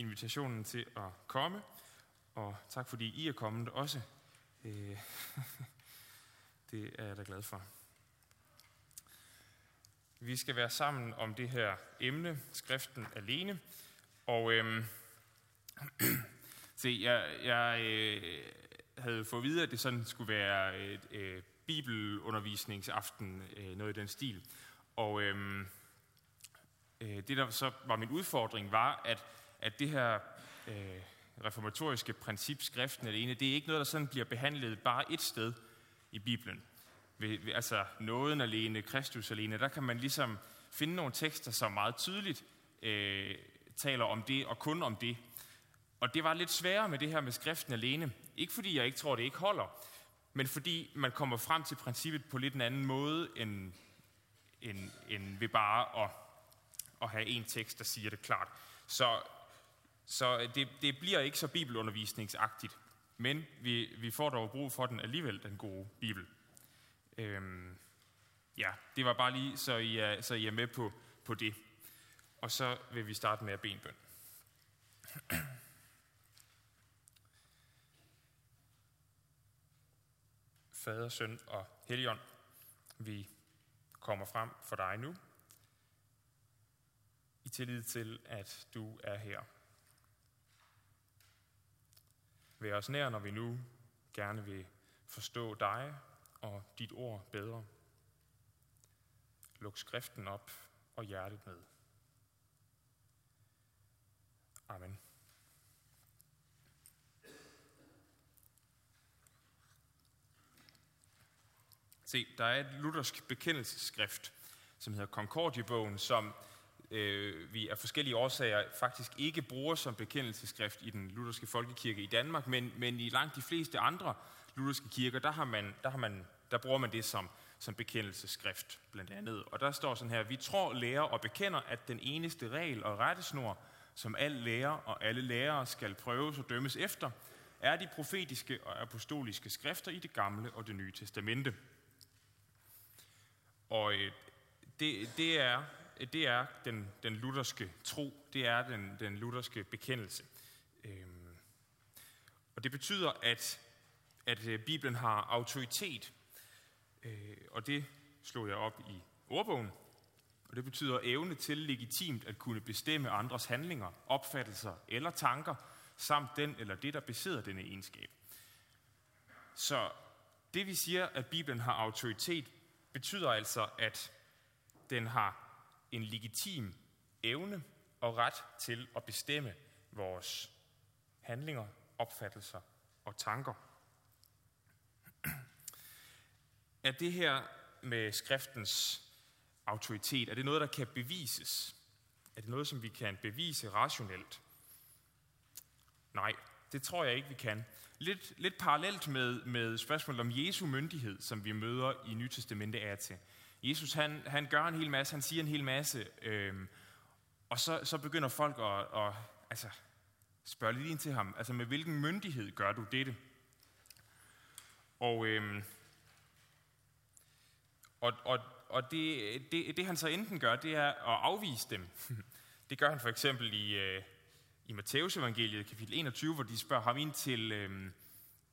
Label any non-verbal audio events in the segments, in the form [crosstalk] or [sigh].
invitationen til at komme, og tak fordi I er kommet også. Øh, [laughs] det er jeg da glad for. Vi skal være sammen om det her emne, skriften alene. Og øhm, [clears throat] se, jeg, jeg øh, havde fået videre, at det sådan skulle være et øh, bibelundervisningsaften, øh, noget i den stil. Og øhm, øh, det, der så var min udfordring, var, at, at det her øh, reformatoriske princip, skriften alene, det er ikke noget, der sådan bliver behandlet bare et sted i Bibelen. Ved, ved, altså nåden alene, Kristus alene, der kan man ligesom finde nogle tekster, som meget tydeligt øh, taler om det, og kun om det. Og det var lidt sværere med det her med skriften alene. Ikke fordi jeg ikke tror, det ikke holder, men fordi man kommer frem til princippet på lidt en anden måde, end, end, end ved bare at, at have en tekst, der siger det klart. Så, så øh, det, det bliver ikke så bibelundervisningsagtigt, men vi, vi får dog brug for den alligevel, den gode bibel. Øhm, ja, det var bare lige, så I er, så I er med på, på det. Og så vil vi starte med at bede en bøn. [clears throat] Fader, Søn og Helligånd, vi kommer frem for dig nu, i tillid til, at du er her. Vær os nær, når vi nu gerne vil forstå dig og dit ord bedre. Luk skriften op og hjertet med. Amen. Se, der er et luthersk bekendelsesskrift, som hedder Concordiebogen, som øh, vi af forskellige årsager faktisk ikke bruger som bekendelsesskrift i den lutherske folkekirke i Danmark, men, men i langt de fleste andre lutherske kirker, der, har man, der, har man, der bruger man det som, som bekendelsesskrift blandt andet. Og der står sådan her, vi tror, lærer og bekender, at den eneste regel og rettesnor, som al lærer og alle lærere skal prøves og dømmes efter, er de profetiske og apostoliske skrifter i det gamle og det nye testamente. Og øh, det, det er, det er den, den lutherske tro, det er den, den lutherske bekendelse. Øhm, og det betyder, at, at øh, Bibelen har autoritet, øh, og det slog jeg op i ordbogen. Og det betyder evne til legitimt at kunne bestemme andres handlinger, opfattelser eller tanker, samt den eller det, der besidder denne egenskab. Så det vi siger, at Bibelen har autoritet, betyder altså, at den har en legitim evne og ret til at bestemme vores handlinger, opfattelser og tanker. Er det her med skriftens autoritet, er det noget, der kan bevises? Er det noget, som vi kan bevise rationelt? Nej, det tror jeg ikke, vi kan. Lidt, lidt parallelt med, med spørgsmålet om Jesu myndighed, som vi møder i Nytestamentet af til. Jesus, han, han gør en hel masse, han siger en hel masse, øh, og så, så begynder folk at, at altså, spørge lidt ind til ham. Altså, med hvilken myndighed gør du dette? Og, øh, og, og, og det, det, det, han så enten gør, det er at afvise dem. [laughs] Det gør han for eksempel i, øh, i Matteus evangeliet, kapitel 21, hvor de spørger ham ind til, øh,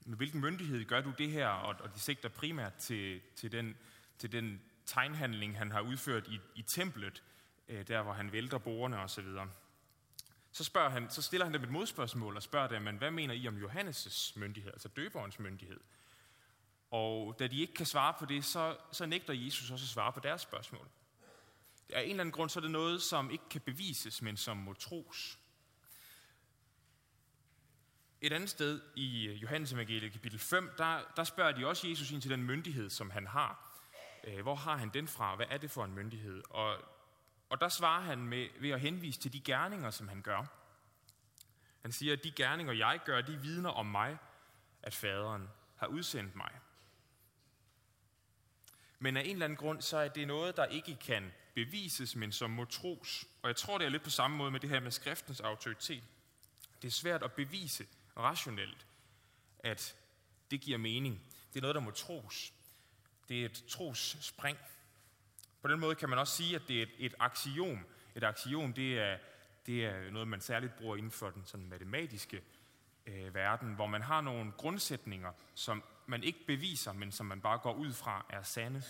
med hvilken myndighed gør du det her? Og, og de sigter primært til, til, den, til den tegnhandling, han har udført i, i templet, øh, der hvor han vælter borgerne osv. Så, så, spørger han, så stiller han dem et modspørgsmål og spørger dem, men hvad mener I om Johannes' myndighed, altså døberens myndighed? Og da de ikke kan svare på det, så, så nægter Jesus også at svare på deres spørgsmål. Af en eller anden grund, så er det noget, som ikke kan bevises, men som må tros. Et andet sted i øh, Johannes evangeliet kapitel 5, der, der spørger de også Jesus ind til den myndighed, som han har. Øh, hvor har han den fra? Hvad er det for en myndighed? Og, og der svarer han med, ved at henvise til de gerninger, som han gør. Han siger, at de gerninger, jeg gør, de vidner om mig, at faderen har udsendt mig. Men af en eller anden grund, så er det noget, der ikke kan bevises, men som må tros. Og jeg tror, det er lidt på samme måde med det her med skriftens autoritet. Det er svært at bevise rationelt, at det giver mening. Det er noget, der må tros. Det er et tros spring. På den måde kan man også sige, at det er et, et axiom. Et axiom, det er, det er noget, man særligt bruger inden for den sådan matematiske øh, verden, hvor man har nogle grundsætninger, som man ikke beviser, men som man bare går ud fra er sande.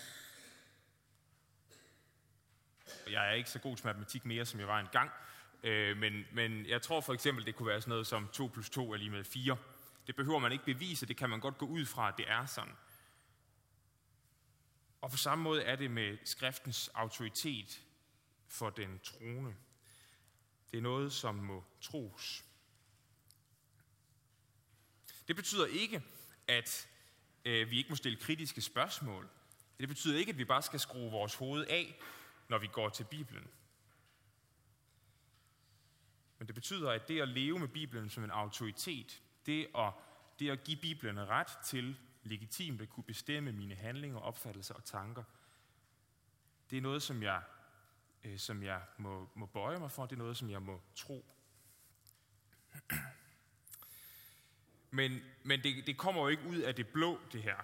Jeg er ikke så god til matematik mere, som jeg var engang, øh, men, men jeg tror for eksempel, det kunne være sådan noget som 2 plus 2 er lige med 4. Det behøver man ikke bevise, det kan man godt gå ud fra, at det er sådan. Og på samme måde er det med skriftens autoritet for den trone. Det er noget, som må tros. Det betyder ikke, at øh, vi ikke må stille kritiske spørgsmål. Det betyder ikke, at vi bare skal skrue vores hoved af, når vi går til Bibelen. Men det betyder, at det at leve med Bibelen som en autoritet, det at, det at give Bibelen ret til legitimt at kunne bestemme mine handlinger, opfattelser og tanker, det er noget, som jeg, øh, som jeg må, må bøje mig for, det er noget, som jeg må tro. Men, men det, det kommer jo ikke ud af det blå, det her.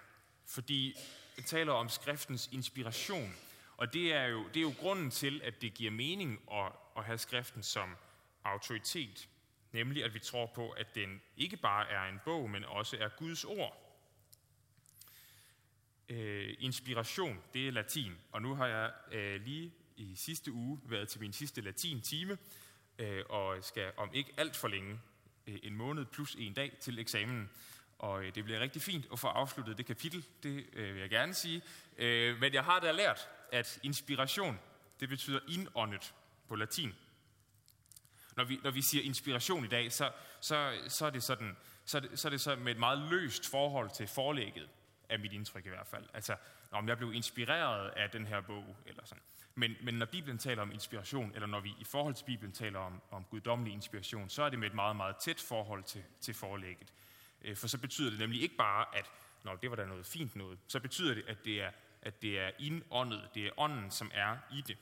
Fordi jeg taler om skriftens inspiration. Og det er jo, det er jo grunden til, at det giver mening at, at have skriften som autoritet. Nemlig at vi tror på, at den ikke bare er en bog, men også er Guds ord. Øh, inspiration, det er latin. Og nu har jeg øh, lige i sidste uge været til min sidste latin-time, øh, og skal om ikke alt for længe Øh, en måned plus en dag til eksamen. Og øh, det bliver rigtig fint at få afsluttet det kapitel, det øh, vil jeg gerne sige. Øh, men jeg har da lært, at inspiration, det betyder indåndet på latin. Når vi, når vi siger inspiration i dag, så, så, så er det sådan, så det, så er det så med et meget løst forhold til forlægget, er mit indtryk i hvert fald. Altså, om jeg blev inspireret af den her bog, eller sådan. Men, men når Bibelen taler om inspiration, eller når vi i forhold til Bibelen taler om, om guddommelig inspiration, så er det med et meget, meget tæt forhold til, til forlægget. Øh, for så betyder det nemlig ikke bare, at Nå, det var da noget fint noget. Så betyder det, at det er, at det er indåndet. Det er ånden, som er i det.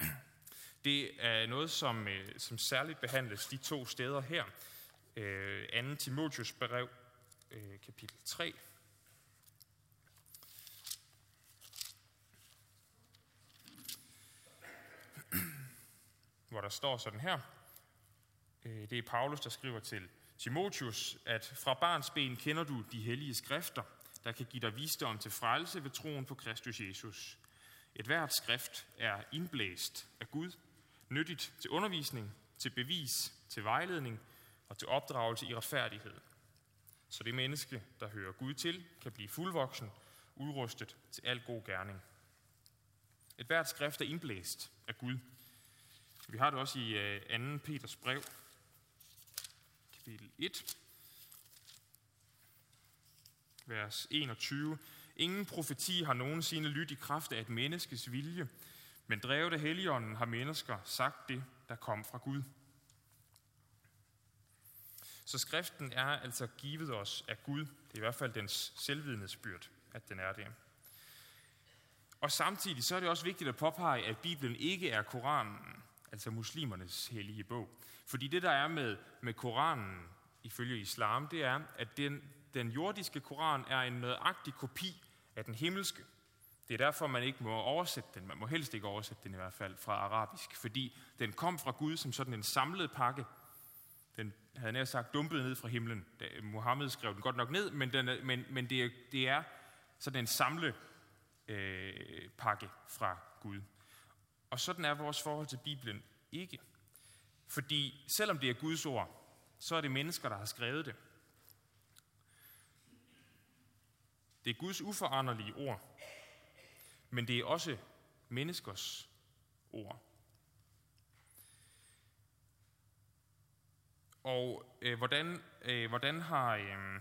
[clears throat] Det er noget, som, øh, som særligt behandles de to steder her. Øh, 2. Timotius brev, kapitel 3, hvor der står sådan her. Øh, det er Paulus, der skriver til Timotius, at fra barns ben kender du de hellige skrifter, der kan give dig visdom til frelse ved troen på Kristus Jesus. Et hvert skrift er indblæst af Gud, nyttigt til undervisning, til bevis, til vejledning og til opdragelse i retfærdighed. Så det menneske, der hører Gud til, kan blive fuldvoksen, udrustet til al god gerning. Et hvert skrift er indblæst af Gud, vi har det også i øh, 2. Peters brev, kapitel 1, vers 21. Ingen profeti har nogensinde lyttet i kraft af et menneskes vilje, men drevet af Helligånden har mennesker sagt det, der kom fra Gud. Så skriften er altså givet os af Gud. Det er i hvert fald dens selvvidnesbyrd, at den er det. Og samtidig så er det også vigtigt at påpege, at Bibelen ikke er Koranen altså muslimernes hellige bog. Fordi det, der er med, med Koranen, ifølge islam, det er, at den, den jordiske Koran er en nøjagtig kopi af den himmelske. Det er derfor, man ikke må oversætte den. Man må helst ikke oversætte den i hvert fald fra arabisk, fordi den kom fra Gud som sådan en samlet pakke. Den havde nær sagt dumpet ned fra himlen. Mohammed skrev den godt nok ned, men, den er, men, men det, er, det er sådan en samle øh, pakke fra Gud. Og sådan er vores forhold til Bibelen ikke. Fordi selvom det er Guds ord, så er det mennesker, der har skrevet det. Det er Guds uforanderlige ord, men det er også menneskers ord. Og øh, hvordan, øh, hvordan har... Øh,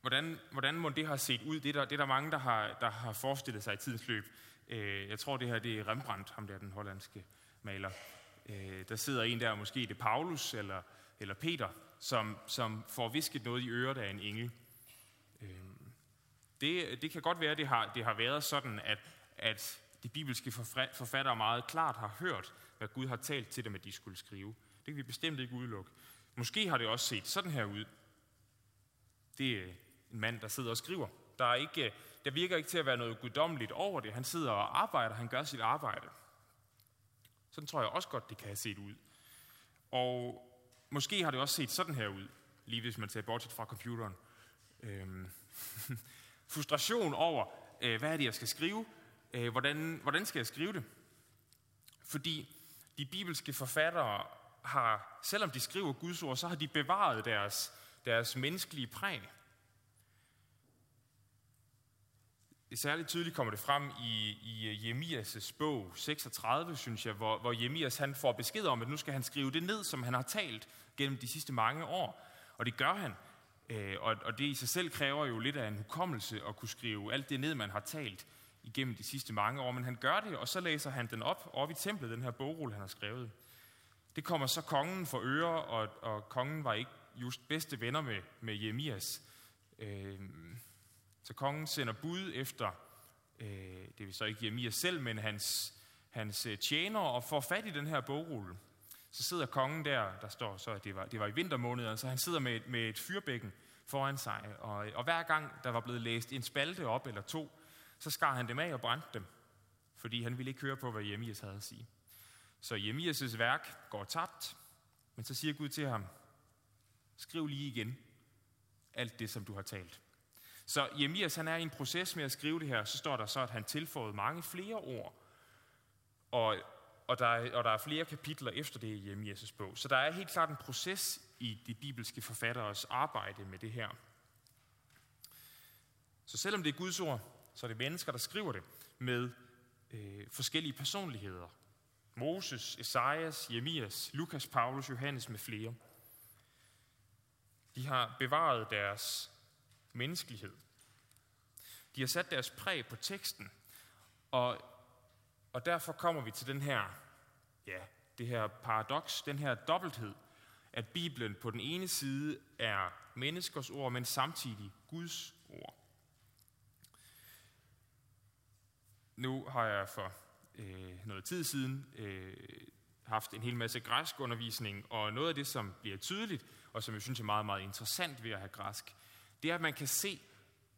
hvordan, hvordan må det have set ud? Det er der, det er der mange, der har, der har forestillet sig i tidens løb. Øh, jeg tror, det her det er Rembrandt, ham der den hollandske maler. Øh, der sidder en der, måske det er Paulus eller, eller Peter, som, som får visket noget i øret af en engel. Øh, det, det kan godt være, det har, det har været sådan, at, at de bibelske forfattere meget klart har hørt, hvad Gud har talt til dem, at de skulle skrive. Det kan vi bestemt ikke udelukke. Måske har det også set sådan her ud. Det er en mand, der sidder og skriver. Der, er ikke, der virker ikke til at være noget guddommeligt over det. Han sidder og arbejder, han gør sit arbejde. Sådan tror jeg også godt, det kan have set ud. Og måske har det også set sådan her ud, lige hvis man ser bortset fra computeren. Øhm, [laughs] frustration over, øh, hvad er det, jeg skal skrive? Øh, hvordan, hvordan skal jeg skrive det? Fordi de bibelske forfattere har, selvom de skriver Guds ord, så har de bevaret deres, deres menneskelige præg. Særligt tydeligt kommer det frem i, i øh, Jemias' bog 36, synes jeg, hvor, hvor Jemias han får besked om, at nu skal han skrive det ned, som han har talt gennem de sidste mange år. Og det gør han. Øh, og, og det i sig selv kræver jo lidt af en hukommelse at kunne skrive alt det ned, man har talt igennem de sidste mange år. Men han gør det, og så læser han den op oppe i templet, den her bogrulle, han har skrevet. Det kommer så kongen for øre, og, og kongen var ikke just bedste venner med, med Jemias. Øh, så kongen sender bud efter, øh, det vil så ikke Jeremia selv, men hans, hans øh, tjener, og får fat i den her bogrulle. Så sidder kongen der, der står så, at det var, det var i vintermåneden, så han sidder med, med et fyrbækken foran sig, og, og hver gang der var blevet læst en spalte op eller to, så skar han dem af og brændte dem, fordi han ville ikke høre på, hvad Jeremias havde at sige. Så Jeremias' værk går tabt, men så siger Gud til ham, skriv lige igen alt det, som du har talt. Så Jeremias han er i en proces med at skrive det her, så står der så, at han tilføjede mange flere ord, og, og, der er, og der er flere kapitler efter det i Jeremias' bog. Så der er helt klart en proces i de bibelske forfatteres arbejde med det her. Så selvom det er Guds ord, så er det mennesker, der skriver det med øh, forskellige personligheder. Moses, Esajas, Jeremias, Lukas, Paulus, Johannes med flere. De har bevaret deres menneskelighed. De har sat deres præg på teksten, og, og derfor kommer vi til den her, ja, det her paradoks, den her dobbelthed, at Bibelen på den ene side er menneskers ord, men samtidig Guds ord. Nu har jeg for øh, noget tid siden øh, haft en hel masse græsk undervisning, og noget af det, som bliver tydeligt, og som jeg synes er meget, meget interessant ved at have græsk, det er, at man kan se,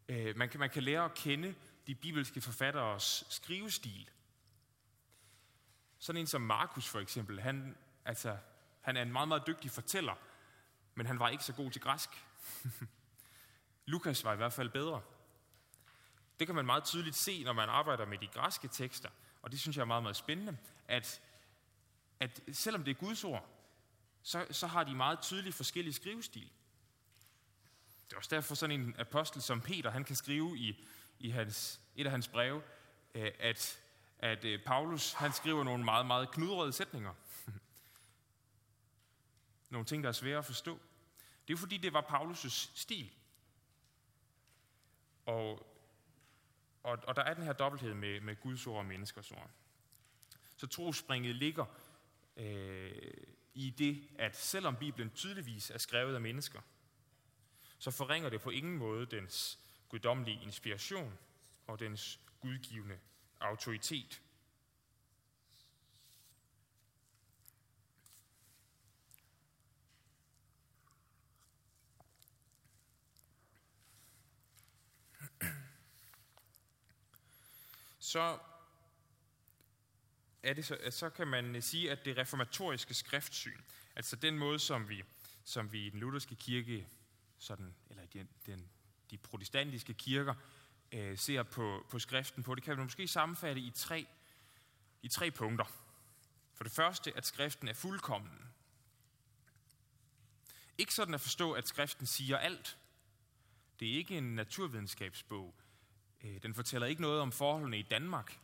øh, man, kan, man kan lære at kende de bibelske forfatteres skrivestil. Sådan en som Markus for eksempel, han, altså, han er en meget, meget dygtig fortæller, men han var ikke så god til græsk. [laughs] Lukas var i hvert fald bedre. Det kan man meget tydeligt se, når man arbejder med de græske tekster, og det synes jeg er meget, meget spændende, at, at selvom det er Guds ord, så, så har de meget tydeligt forskellige skrivestil. Det er også derfor sådan en apostel som Peter, han kan skrive i, i hans, et af hans breve, øh, at, at øh, Paulus han skriver nogle meget, meget knudrede sætninger. [laughs] nogle ting, der er svære at forstå. Det er fordi, det var Paulus' stil. Og, og, og der er den her dobbelthed med, med Guds ord og menneskers ord. Så trospringet ligger øh, i det, at selvom Bibelen tydeligvis er skrevet af mennesker, så forringer det på ingen måde dens guddommelige inspiration og dens gudgivende autoritet. Så, er det så, så kan man øh, sige, at det reformatoriske skriftsyn, altså den måde, som vi, som vi i den lutherske kirke sådan, eller den, den, de protestantiske kirker øh, ser på, på skriften på. Det kan vi måske sammenfatte i tre, i tre punkter. For det første, at skriften er fuldkommen. Ikke sådan at forstå, at skriften siger alt. Det er ikke en naturvidenskabsbog. Øh, den fortæller ikke noget om forholdene i Danmark.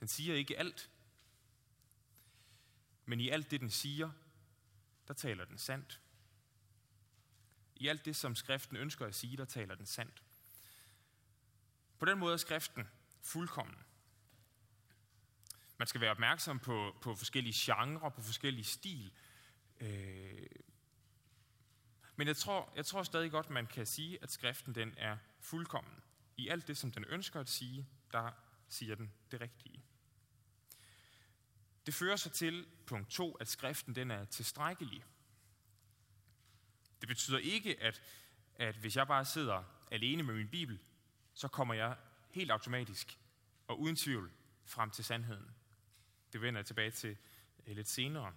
Den siger ikke alt. Men i alt det, den siger, der taler den sandt. I alt det, som skriften ønsker at sige, der taler den sandt. På den måde er skriften fuldkommen. Man skal være opmærksom på, på forskellige genrer, på forskellige stil. Øh, men jeg tror, jeg tror stadig godt, man kan sige, at skriften den er fuldkommen. I alt det, som den ønsker at sige, der siger den det rigtige. Det fører sig til punkt 2, at skriften den er tilstrækkelig. Det betyder ikke, at, at hvis jeg bare sidder alene med min bibel, så kommer jeg helt automatisk og uden tvivl frem til sandheden. Det vender jeg tilbage til øh, lidt senere,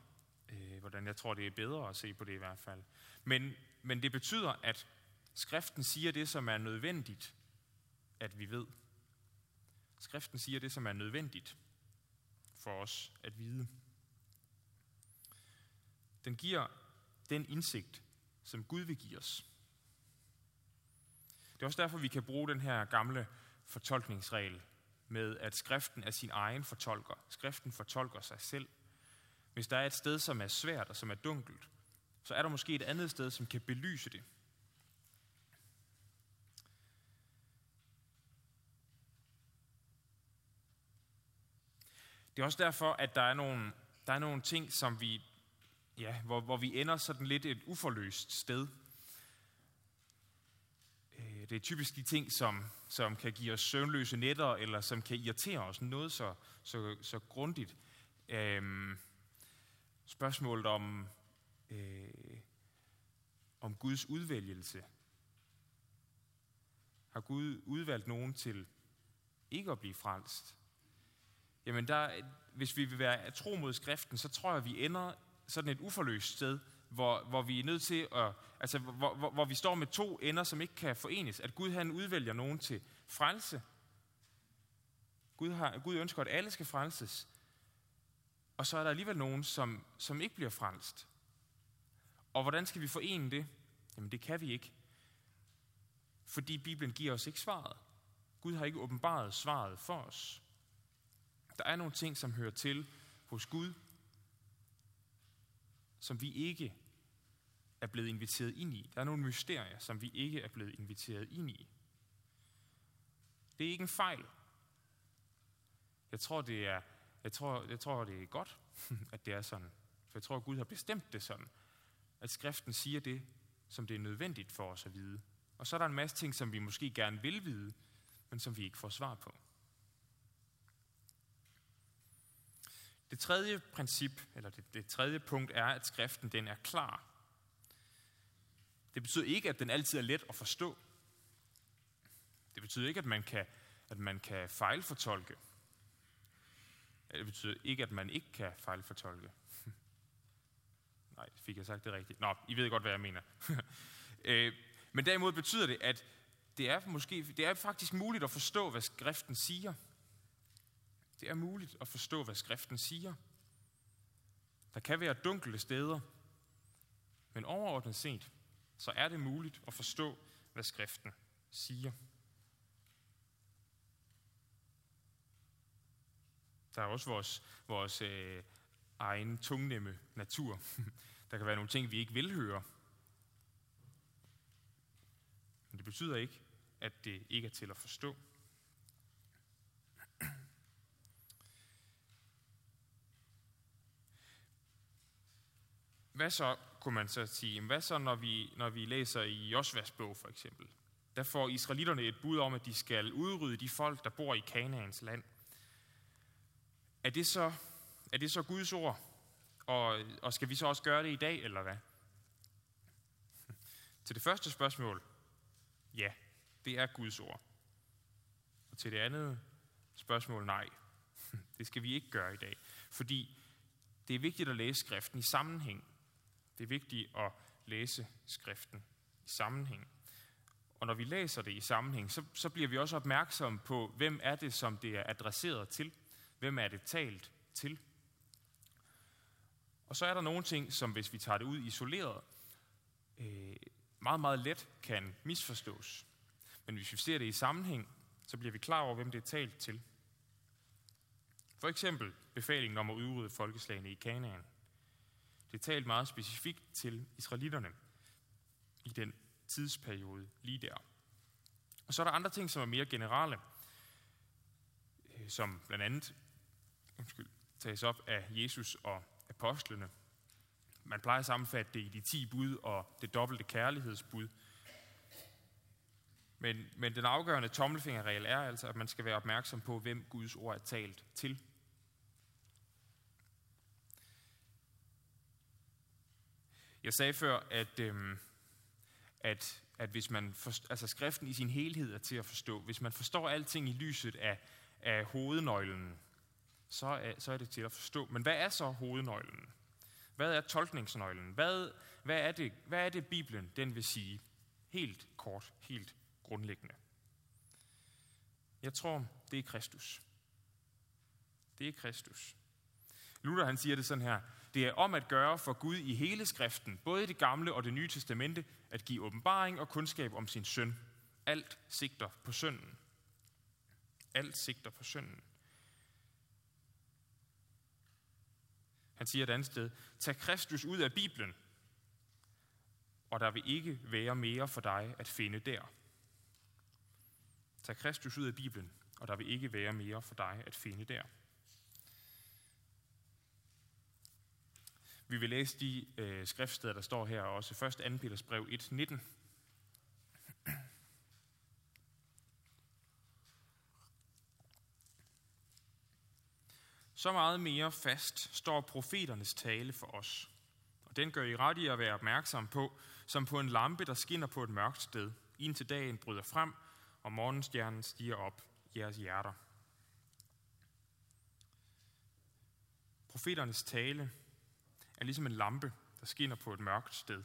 øh, hvordan jeg tror, det er bedre at se på det i hvert fald. Men, men det betyder, at skriften siger det, som er nødvendigt, at vi ved. Skriften siger det, som er nødvendigt for os at vide. Den giver den indsigt, som Gud vil give os. Det er også derfor, vi kan bruge den her gamle fortolkningsregel med, at skriften er sin egen fortolker. Skriften fortolker sig selv. Hvis der er et sted, som er svært og som er dunkelt, så er der måske et andet sted, som kan belyse det. Det er også derfor, at der er nogle, der er nogle ting, som vi, ja, hvor, hvor vi ender sådan lidt et uforløst sted. Øh, det er typisk de ting, som, som kan give os søvnløse nætter, eller som kan irritere os noget så, så, så grundigt. Øhm, spørgsmålet om, øh, om Guds udvælgelse. Har Gud udvalgt nogen til ikke at blive frelst? Jamen, der, hvis vi vil være tro mod skriften, så tror jeg, vi ender sådan et uforløst sted, hvor, hvor vi er nødt til at, altså hvor, hvor, hvor vi står med to ender, som ikke kan forenes. At Gud han udvælger nogen til frelse. Gud, har, Gud ønsker, at alle skal frelses. Og så er der alligevel nogen, som, som ikke bliver frelst. Og hvordan skal vi forene det? Jamen det kan vi ikke. Fordi Bibelen giver os ikke svaret. Gud har ikke åbenbaret svaret for os. Der er nogle ting, som hører til hos Gud, som vi ikke er blevet inviteret ind i. Der er nogle mysterier, som vi ikke er blevet inviteret ind i. Det er ikke en fejl. Jeg tror, det er, jeg tror, jeg tror, det er godt, [laughs] at det er sådan. For jeg tror, at Gud har bestemt det sådan, at skriften siger det, som det er nødvendigt for os at vide. Og så er der en masse ting, som vi måske gerne vil vide, men som vi ikke får svar på. Det tredje princip, eller det, det tredje punkt, er, at skriften den er klar. Det betyder ikke, at den altid er let at forstå. Det betyder ikke, at man kan, at man kan fejlfortolke. Det betyder ikke, at man ikke kan fejlfortolke. [laughs] Nej, fik jeg sagt det rigtigt? Nå, I ved godt, hvad jeg mener. [laughs] Øh, men derimod betyder det, at det er, måske, det er faktisk muligt at forstå, hvad skriften siger. Det er muligt at forstå, hvad skriften siger. Der kan være dunkle steder, men overordnet set, så er det muligt at forstå, hvad skriften siger. Der er også vores, vores øh, egen tungnemme natur. [laughs] Der kan være nogle ting, vi ikke vil høre. Men det betyder ikke, at det ikke er til at forstå. Hvad så, kunne man så sige, hvad så, når vi, når vi læser i Josvas bog for eksempel? Der får israelitterne et bud om, at de skal udrydde de folk, der bor i Kanaans land. Er det så, er det så Guds ord? Og, og skal vi så også gøre det i dag, eller hvad? [laughs] Til det første spørgsmål, ja, det er Guds ord. Og til det andet spørgsmål, nej, [laughs] det skal vi ikke gøre i dag. Fordi det er vigtigt at læse skriften i sammenhæng det er vigtigt at læse skriften i sammenhæng. Og når vi læser det i sammenhæng, så, så bliver vi også opmærksomme på, hvem er det, som det er adresseret til? Hvem er det talt til? Og så er der nogle ting, som hvis vi tager det ud isoleret, øh, meget, meget let kan misforstås. Men hvis vi ser det i sammenhæng, så bliver vi klar over, hvem det er talt til. For eksempel befalingen om at udrydde folkeslagene i Kanaan. Det er talt meget specifikt til israelitterne i den tidsperiode lige der. Og så er der andre ting, som er mere generelle, øh, som blandt andet undskyld, tages op af Jesus og apostlene. Man plejer at sammenfatte det i de ti bud og det dobbelte kærlighedsbud. Men, men den afgørende tommelfingerregel er altså, at man skal være opmærksom på, hvem Guds ord er talt til. Jeg sagde før, at, øhm, at, at hvis man forstår, altså skriften i sin helhed er til at forstå, hvis man forstår alting i lyset af, af hovednøglen, så er, så er det til at forstå. Men hvad er så hovednøglen? Hvad er tolkningsnøglen? Hvad, hvad, er det, hvad er det, Bibelen den vil sige? Helt kort, helt grundlæggende. Jeg tror, det er Kristus. Det er Kristus. Luther han siger det sådan her. Det er om at gøre for Gud i hele skriften, både i det gamle og det nye testamente, at give åbenbaring og kundskab om sin søn. Alt sigter på sønnen. Alt sigter på sønnen. Han siger et andet sted, tag Kristus ud af Bibelen, og der vil ikke være mere for dig at finde der. Tag Kristus ud af Bibelen, og der vil ikke være mere for dig at finde der. Vi vil læse de øh, skriftsteder, der står her også. Først 2. Peters brev 1, 19. Så meget mere fast står profeternes tale for os. Og den gør I ret i at være opmærksom på, som på en lampe, der skinner på et mørkt sted, indtil dagen bryder frem, og morgenstjernen stiger op i jeres hjerter. Profeternes tale er ligesom en lampe, der skinner på et mørkt sted.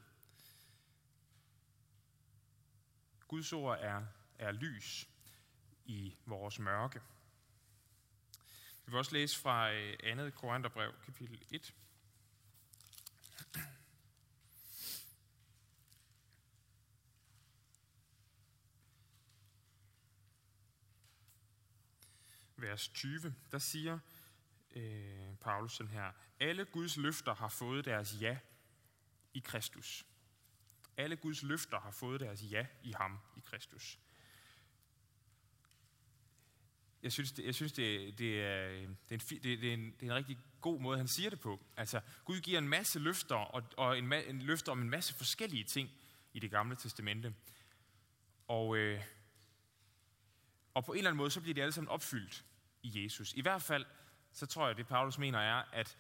Guds ord er, er lys i vores mørke. Vi vil også læse fra øh, 2. Korintherbrev, kapitel 1. Vers 20, der siger øh, Paulus sådan her. Alle Guds løfter har fået deres ja i Kristus. Alle Guds løfter har fået deres ja i ham, i Kristus. Jeg synes, det, jeg synes det, det, er, det, er en, det, det, er en, det er en rigtig god måde, han siger det på. Altså, Gud giver en masse løfter, og, og en, en løfter om en masse forskellige ting i det gamle testamente. Og, øh, og på en eller anden måde, så bliver de alle sammen opfyldt i Jesus. I hvert fald, så tror jeg, det Paulus mener er, at,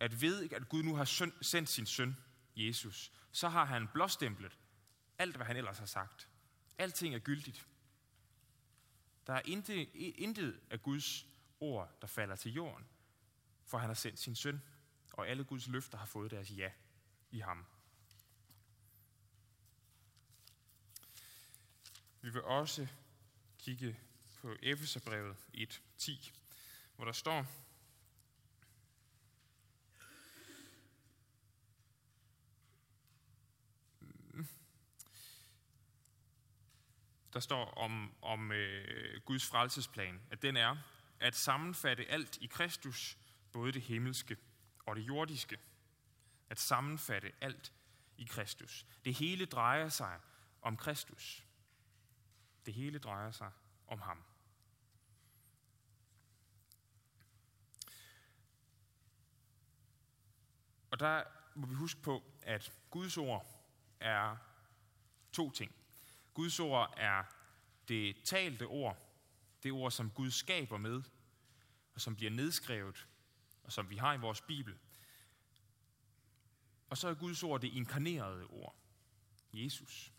at ved at Gud nu har sendt sin søn, Jesus, så har han blåstemplet alt, hvad han ellers har sagt. Alting er gyldigt. Der er intet, intet af Guds ord, der falder til jorden, for han har sendt sin søn, og alle Guds løfter har fået deres ja i ham. Vi vil også kigge på Efeserbrevet 1.10, hvor der står, der står om, om øh, Guds frelsesplan, at den er at sammenfatte alt i Kristus, både det himmelske og det jordiske. At sammenfatte alt i Kristus. Det hele drejer sig om Kristus. Det hele drejer sig om ham. Og der må vi huske på, at Guds ord er to ting. Guds ord er det talte ord, det ord, som Gud skaber med, og som bliver nedskrevet, og som vi har i vores Bibel. Og så er Guds ord det inkarnerede ord, Jesus.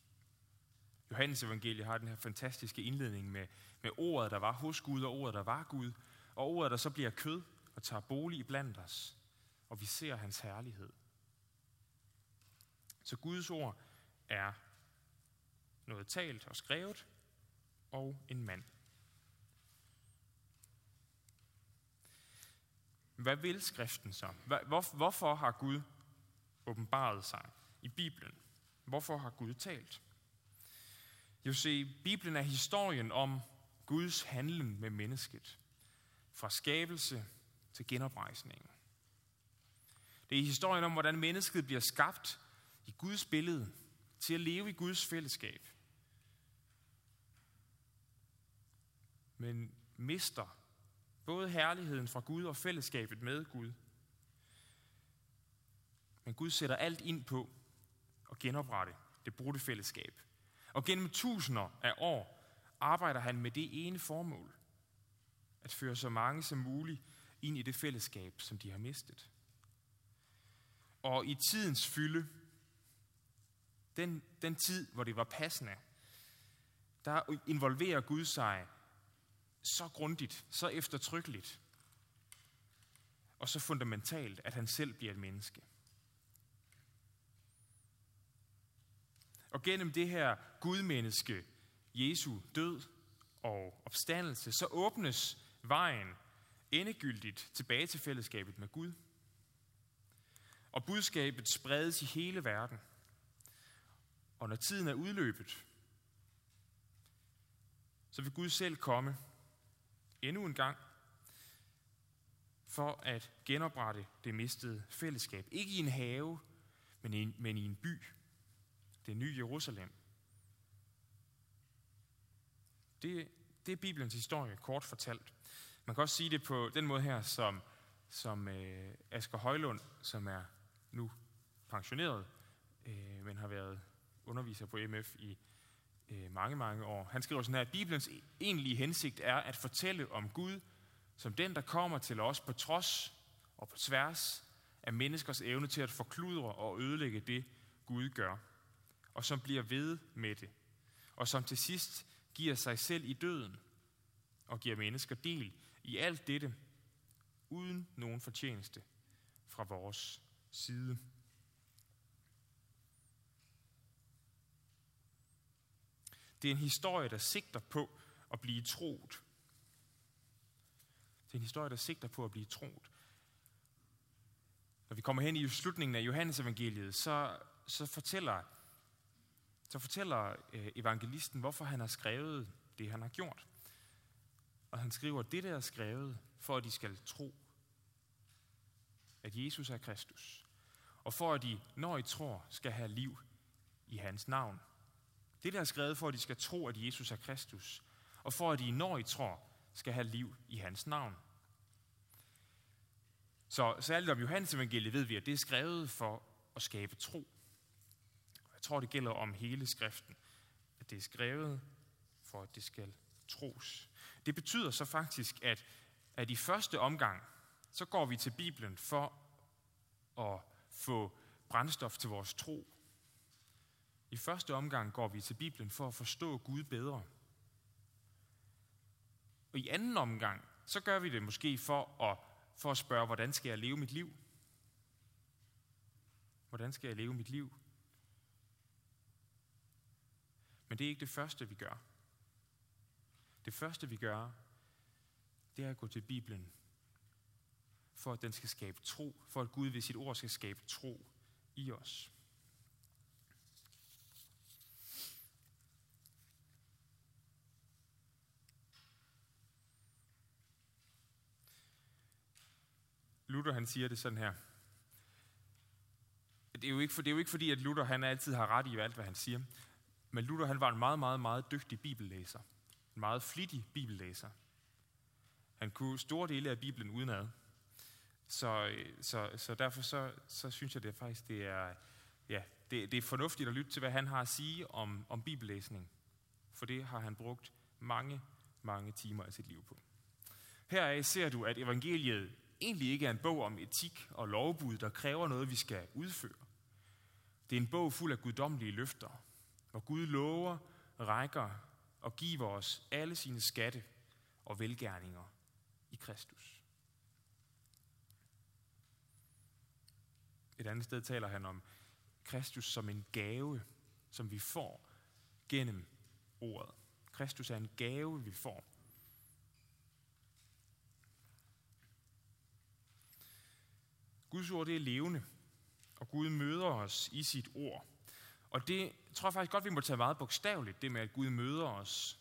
Johannes evangelie har den her fantastiske indledning med, med ordet, der var hos Gud, og ordet, der var Gud, og ordet, der så bliver kød og tager bolig i blandt os, og vi ser hans herlighed. Så Guds ord er noget talt og skrevet, og en mand. Hvad vil skriften så? Hvorfor har Gud åbenbaret sig i Bibelen? Hvorfor har Gud talt? Jo se, Bibelen er historien om Guds handlen med mennesket. Fra skabelse til genoprejsning. Det er historien om, hvordan mennesket bliver skabt i Guds billede til at leve i Guds fællesskab. Men mister både herligheden fra Gud og fællesskabet med Gud. Men Gud sætter alt ind på at genoprette det brudte fællesskab. Og gennem tusinder af år arbejder han med det ene formål. At føre så mange som muligt ind i det fællesskab, som de har mistet. Og i tidens fylde den, den tid, hvor det var passende, der involverer Gud sig så grundigt, så eftertrykkeligt og så fundamentalt, at han selv bliver et menneske. Og gennem det her gudmenneske, Jesu død og opstandelse, så åbnes vejen endegyldigt tilbage til fællesskabet med Gud. Og budskabet spredes i hele verden. Og når tiden er udløbet, så vil Gud selv komme endnu en gang for at genoprette det mistede fællesskab. Ikke i en have, men i en, men i en by. Det nye Jerusalem. Det, det er Bibelens historie, kort fortalt. Man kan også sige det på den måde her, som, som øh, Asger Højlund, som er nu pensioneret, øh, men har været underviser på MF i øh, mange, mange år. Han skriver sådan her, at Bibelens egentlige hensigt er at fortælle om Gud som den, der kommer til os på trods og på tværs af menneskers evne til at forkludre og ødelægge det, Gud gør, og som bliver ved med det, og som til sidst giver sig selv i døden og giver mennesker del i alt dette, uden nogen fortjeneste fra vores side. Det er en historie, der sigter på at blive troet. Det er en historie, der sigter på at blive troet. Når vi kommer hen i slutningen af Johannes evangeliet, så, så fortæller, så fortæller øh, evangelisten, hvorfor han har skrevet det, han har gjort. Og han skriver, det der er skrevet, for at de skal tro, at Jesus er Kristus. Og for at de, når I tror, skal have liv i hans navn. Det der er skrevet, for at de skal tro, at Jesus er Kristus. Og for at de, når I tror, skal have liv i hans navn. Så særligt om Johannes evangeliet ved vi, at det er skrevet for at skabe tro. Jeg tror, det gælder om hele skriften, at det er skrevet for, at det skal tros. Det betyder så faktisk, at, at i første omgang, så går vi til Bibelen for at få brændstof til vores tro. I første omgang går vi til Bibelen for at forstå Gud bedre. Og i anden omgang, så gør vi det måske for at, for at spørge, hvordan skal jeg leve mit liv? Hvordan skal jeg leve mit liv? Men det er ikke det første, vi gør. Det første, vi gør, det er at gå til Bibelen, for at den skal skabe tro, for at Gud ved sit ord skal skabe tro i os. Luther han siger det sådan her. Det er jo ikke, for, det er jo ikke fordi, at Luther han altid har ret i alt, hvad han siger. Men Luther han var en meget, meget, meget dygtig bibellæser. En meget flittig bibellæser. Han kunne store dele af Bibelen udenad. Så, så, så derfor så, så synes jeg det er faktisk, det er, ja, det, det er fornuftigt at lytte til, hvad han har at sige om, om bibellæsning. For det har han brugt mange, mange timer af sit liv på. Heraf ser du, at evangeliet egentlig ikke er en bog om etik og lovbud, der kræver noget, vi skal udføre. Det er en bog fuld af guddommelige løfter, hvor Gud lover, rækker og giver os alle sine skatte og velgærninger i Kristus. Et andet sted taler han om Kristus som en gave, som vi får gennem ordet. Kristus er en gave, vi får. Guds ord det er levende, og Gud møder os i sit ord. Og det tror jeg faktisk godt, vi må tage meget bogstaveligt, det med, at Gud møder os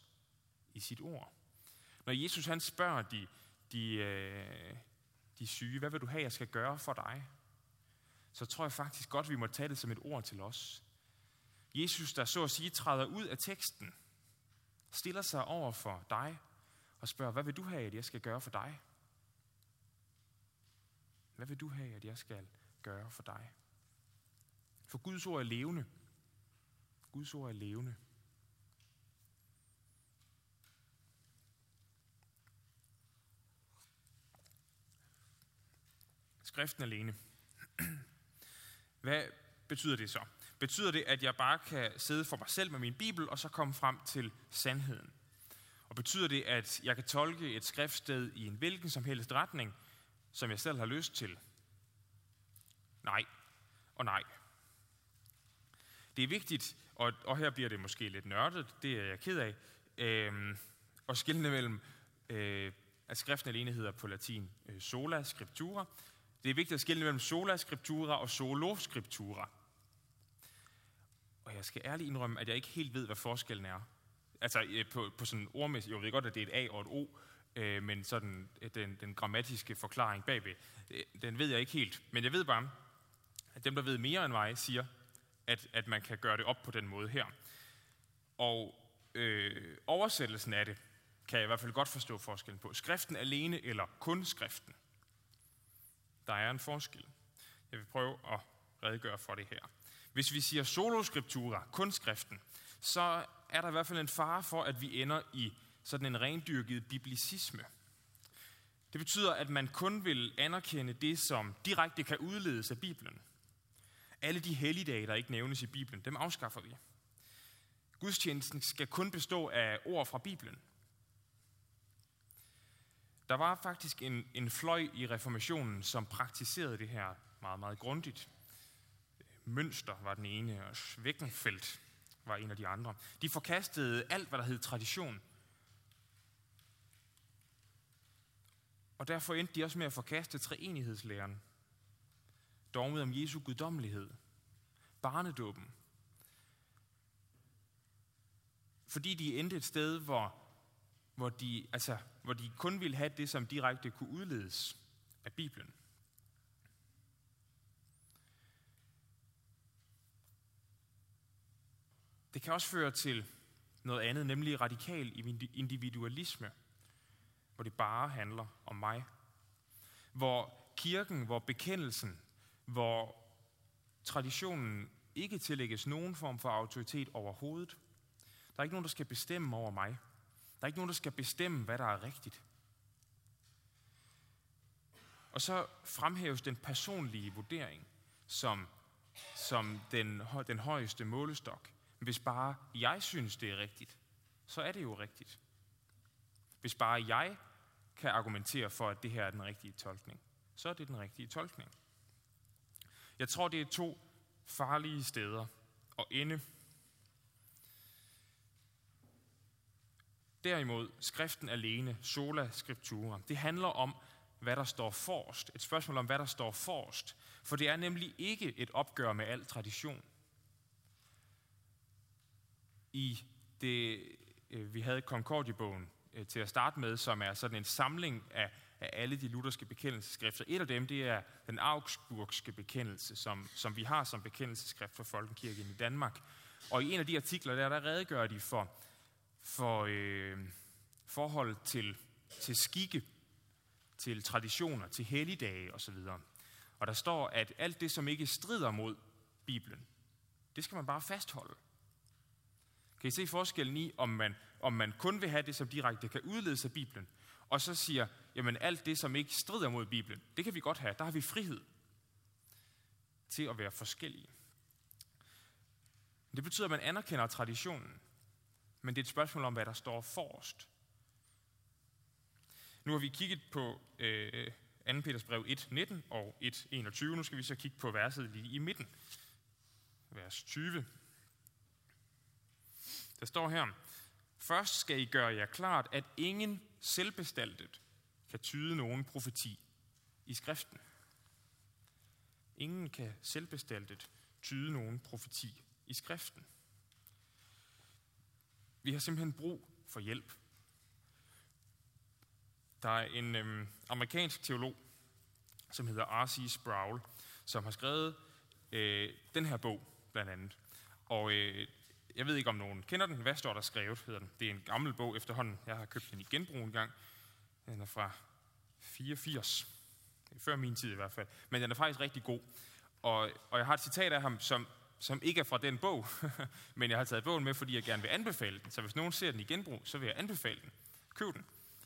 i sit ord. Når Jesus han spørger de, de, øh, de syge, hvad vil du have, jeg skal gøre for dig? Så tror jeg faktisk godt, vi må tage det som et ord til os. Jesus, der så at sige træder ud af teksten, stiller sig over for dig og spørger, hvad vil du have, at jeg skal gøre for dig? Hvad vil du have, at jeg skal gøre for dig? For Guds ord er levende. Guds ord er levende. Skriften alene. Hvad betyder det så? Betyder det, at jeg bare kan sidde for mig selv med min bibel, og så komme frem til sandheden? Og betyder det, at jeg kan tolke et skriftsted i en hvilken som helst retning, som jeg selv har lyst til? Nej og nej. Det er vigtigt, og, og her bliver det måske lidt nørdet, det er jeg ked af, øh, at skille mellem, øh, at skriften alene hedder på latin øh, sola scriptura. Det er vigtigt at skille mellem sola scriptura og solo scriptura. Og jeg skal ærligt indrømme, at jeg ikke helt ved, hvad forskellen er. Altså øh, på, på sådan ordmæssigt, jeg ved godt, at det er et A og et O, øh, men sådan øh, den, den grammatiske forklaring bagved, øh, den ved jeg ikke helt. Men jeg ved bare, at dem, der ved mere end mig, siger, at, at man kan gøre det op på den måde her. Og øh, oversættelsen af det kan jeg i hvert fald godt forstå forskellen på. Skriften alene eller kun skriften. Der er en forskel. Jeg vil prøve at redegøre for det her. Hvis vi siger soloskriptura, kun skriften, så er der i hvert fald en fare for, at vi ender i sådan en rendyrket biblicisme. Det betyder, at man kun vil anerkende det, som direkte kan udledes af Bibelen. Alle de helligdage, der ikke nævnes i Bibelen, dem afskaffer vi. Gudstjenesten skal kun bestå af ord fra Bibelen. Der var faktisk en, en fløj i reformationen, som praktiserede det her meget, meget grundigt. Mønster var den ene, og Schweckenfeldt var en af de andre. De forkastede alt, hvad der hed tradition. Og derfor endte de også med at forkaste treenighedslæren. Dogmet om Jesu guddommelighed. Barnedåben. Fordi de endte et sted, hvor, hvor, de, altså, hvor de kun ville have det, som direkte kunne udledes af Bibelen. Det kan også føre til noget andet, nemlig radikal individualisme, hvor det bare handler om mig. Hvor kirken, hvor bekendelsen, hvor traditionen ikke tillægges nogen form for autoritet overhovedet. Der er ikke nogen, der skal bestemme over mig. Der er ikke nogen, der skal bestemme, hvad der er rigtigt. Og så fremhæves den personlige vurdering som, som den, den højeste målestok. Hvis bare jeg synes, det er rigtigt, så er det jo rigtigt. Hvis bare jeg kan argumentere for, at det her er den rigtige tolkning, så er det den rigtige tolkning. Jeg tror, det er to farlige steder at ende. Derimod, skriften alene, sola scriptura, det handler om, hvad der står forrest. Et spørgsmål om, hvad der står forrest. For det er nemlig ikke et opgør med al tradition i det, øh, vi havde Concordiebogen øh, til at starte med, som er sådan en samling af, af alle de lutherske bekendelseskrifter. Et af dem, det er den augsburgske bekendelse, som, som vi har som bekendelseskrift for Folkekirken i Danmark. Og i en af de artikler der, der redegør de for, for øh, forhold til, til skikke, til traditioner, til helligdage osv. Og der står, at alt det, som ikke strider mod Bibelen, det skal man bare fastholde. Kan I se forskellen i, om man, om man kun vil have det, som direkte kan udledes af Bibelen, og så siger, jamen alt det, som ikke strider mod Bibelen, det kan vi godt have. Der har vi frihed til at være forskellige. Det betyder, at man anerkender traditionen, men det er et spørgsmål om, hvad der står forrest. Nu har vi kigget på øh, 2. Peters brev 1.19 og 1.21. Nu skal vi så kigge på verset lige i midten. Vers 20. Der står her, Først skal I gøre jer klart, at ingen selvbestaltet kan tyde nogen profeti i skriften. Ingen kan selvbestaltet tyde nogen profeti i skriften. Vi har simpelthen brug for hjælp. Der er en øhm, amerikansk teolog, som hedder R.C. Sproul, som har skrevet øh, den her bog, blandt andet. Og øh, jeg ved ikke, om nogen kender den. Hvad står der skrevet, hedder den. Det er en gammel bog efterhånden. Jeg har købt den i genbrug en gang. Den er fra 84. Det er før min tid i hvert fald. Men den er faktisk rigtig god. Og, og jeg har et citat af ham, som, som ikke er fra den bog, [laughs] men jeg har taget bogen med, fordi jeg gerne vil anbefale den. Så hvis nogen ser den i genbrug, så vil jeg anbefale den. Køb den.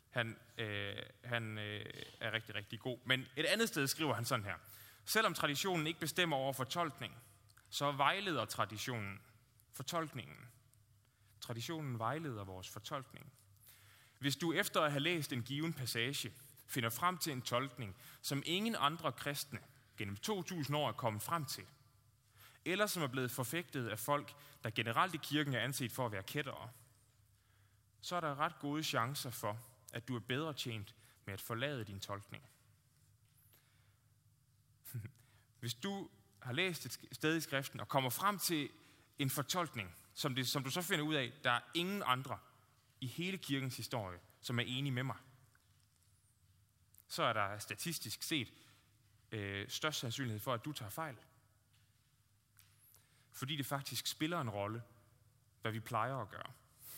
Han, øh, han øh, er rigtig, rigtig god. Men et andet sted skriver han sådan her. Selvom traditionen ikke bestemmer over fortolkning, så vejleder traditionen fortolkningen. Traditionen vejleder vores fortolkning. Hvis du efter at have læst en given passage finder frem til en tolkning, som ingen andre kristne gennem 2000 år er kommet frem til, eller som er blevet forfægtet af folk, der generelt i kirken er anset for at være kættere, så er der ret gode chancer for, at du er bedre tjent med at forlade din tolkning. [laughs] Hvis du har læst et sted i skriften og kommer frem til en fortolkning, som, det, som du så finder ud af, der er ingen andre i hele kirkens historie, som er enige med mig, så er der statistisk set øh, størst sandsynlighed for, at du tager fejl. Fordi det faktisk spiller en rolle, hvad vi plejer at gøre.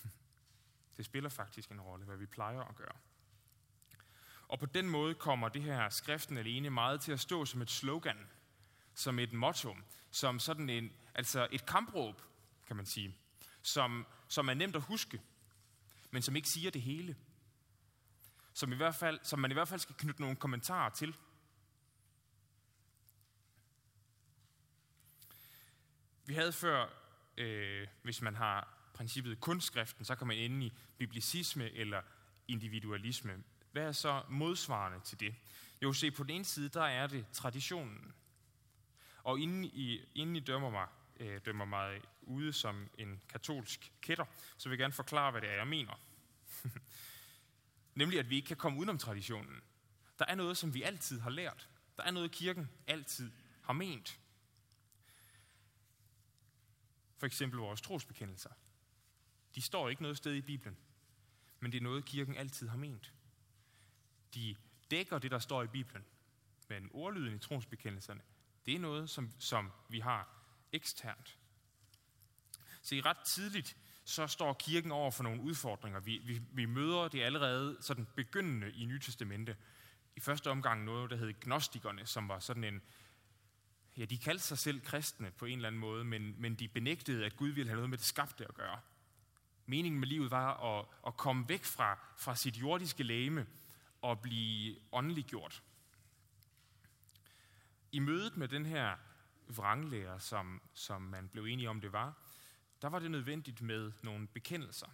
[laughs] Det spiller faktisk en rolle, hvad vi plejer at gøre. Og på den måde kommer det her skriften alene meget til at stå som et slogan, som et motto, som sådan en, altså et kampråb, kan man sige, som, som er nemt at huske, men som ikke siger det hele. Som, i hvert fald, som man i hvert fald skal knytte nogle kommentarer til. Vi havde før, øh, hvis man har princippet kunstskriften, så kan man ende i biblicisme eller individualisme. Hvad er så modsvarende til det? Jo, se, på den ene side, der er det traditionen. Og inden I, inden I dømmer mig, øh, dømmer mig ude som en katolsk kætter, så vil jeg gerne forklare, hvad det er, jeg mener. [laughs] Nemlig, at vi ikke kan komme udenom traditionen. Der er noget, som vi altid har lært. Der er noget, kirken altid har ment. For eksempel vores trosbekendelser. De står ikke noget sted i Bibelen, men det er noget, kirken altid har ment. De dækker det, der står i Bibelen, men ordlyden i trosbekendelserne, det er noget, som, som vi har eksternt. Så i ret tidligt, så står kirken over for nogle udfordringer. Vi, vi, vi møder det allerede sådan begyndende i Nye Testamente. I første omgang noget, der hed gnostikerne, som var sådan en, ja, de kaldte sig selv kristne på en eller anden måde, men, men de benægtede, at Gud ville have noget med det skabte at gøre. Meningen med livet var at, at komme væk fra, fra sit jordiske læme og blive åndeliggjort. I mødet med den her vranglærer, som, som man blev enige om det var, der var det nødvendigt med nogle bekendelser.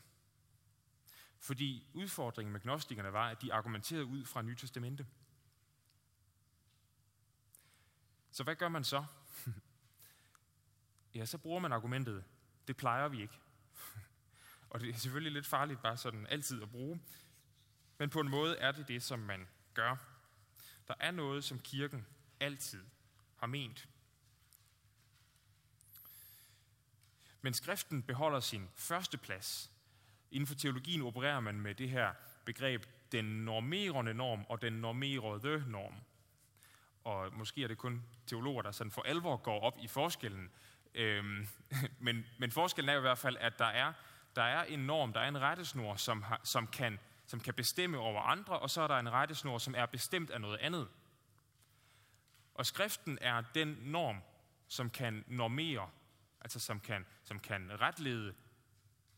Fordi udfordringen med gnostikerne var, at de argumenterede ud fra Nye Testamente. Så hvad gør man så? [laughs] ja, så bruger man argumentet, det plejer vi ikke. [laughs] Og det er selvfølgelig lidt farligt bare sådan altid at bruge. Men på en måde er det det, som man gør. Der er noget, som kirken altid har ment. Men skriften beholder sin første plads. Inden for teologien opererer man med det her begreb, den normerende norm og den normerede norm. Og måske er det kun teologer, der sådan for alvor går op i forskellen. Øhm, [laughs] men, men forskellen er i hvert fald, at der er, der er en norm, der er en rettesnor, som, har, som, kan, som kan bestemme over andre, og så er der en rettesnor, som er bestemt af noget andet. Og skriften er den norm, som kan normere, altså som kan, som kan retlede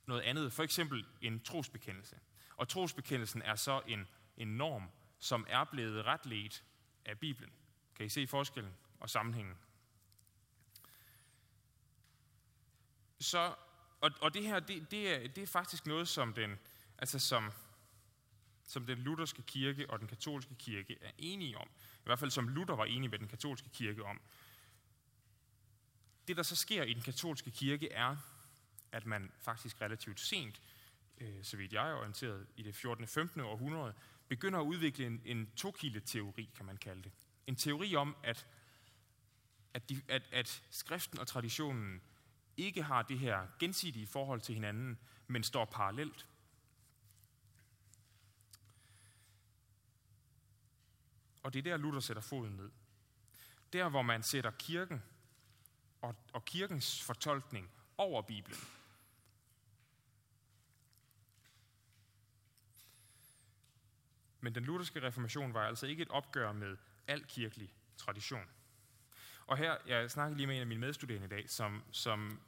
noget andet, for eksempel en trosbekendelse. Og trosbekendelsen er så en, en norm, som er blevet retledt af Bibelen. Kan I se forskellen og sammenhængen? Så, og, og det her, det, det, er, det er faktisk noget, som den, altså som, som den lutherske kirke og den katolske kirke er enige om. I hvert fald som Luther var enig med den katolske kirke om. Det, der så sker i den katolske kirke, er, at man faktisk relativt sent, øh, så vidt jeg er orienteret, i det 14. og 15. århundrede, begynder at udvikle en, en tokilde-teori, kan man kalde det. En teori om, at, at, de, at, at skriften og traditionen ikke har det her gensidige forhold til hinanden, men står parallelt. Og det er der, Luther sætter foden ned. Der, hvor man sætter kirken og, og kirkens fortolkning over Bibelen. Men den lutherske reformation var altså ikke et opgør med al kirkelig tradition. Og her, jeg snakkede lige med en af mine medstuderende i dag, som, som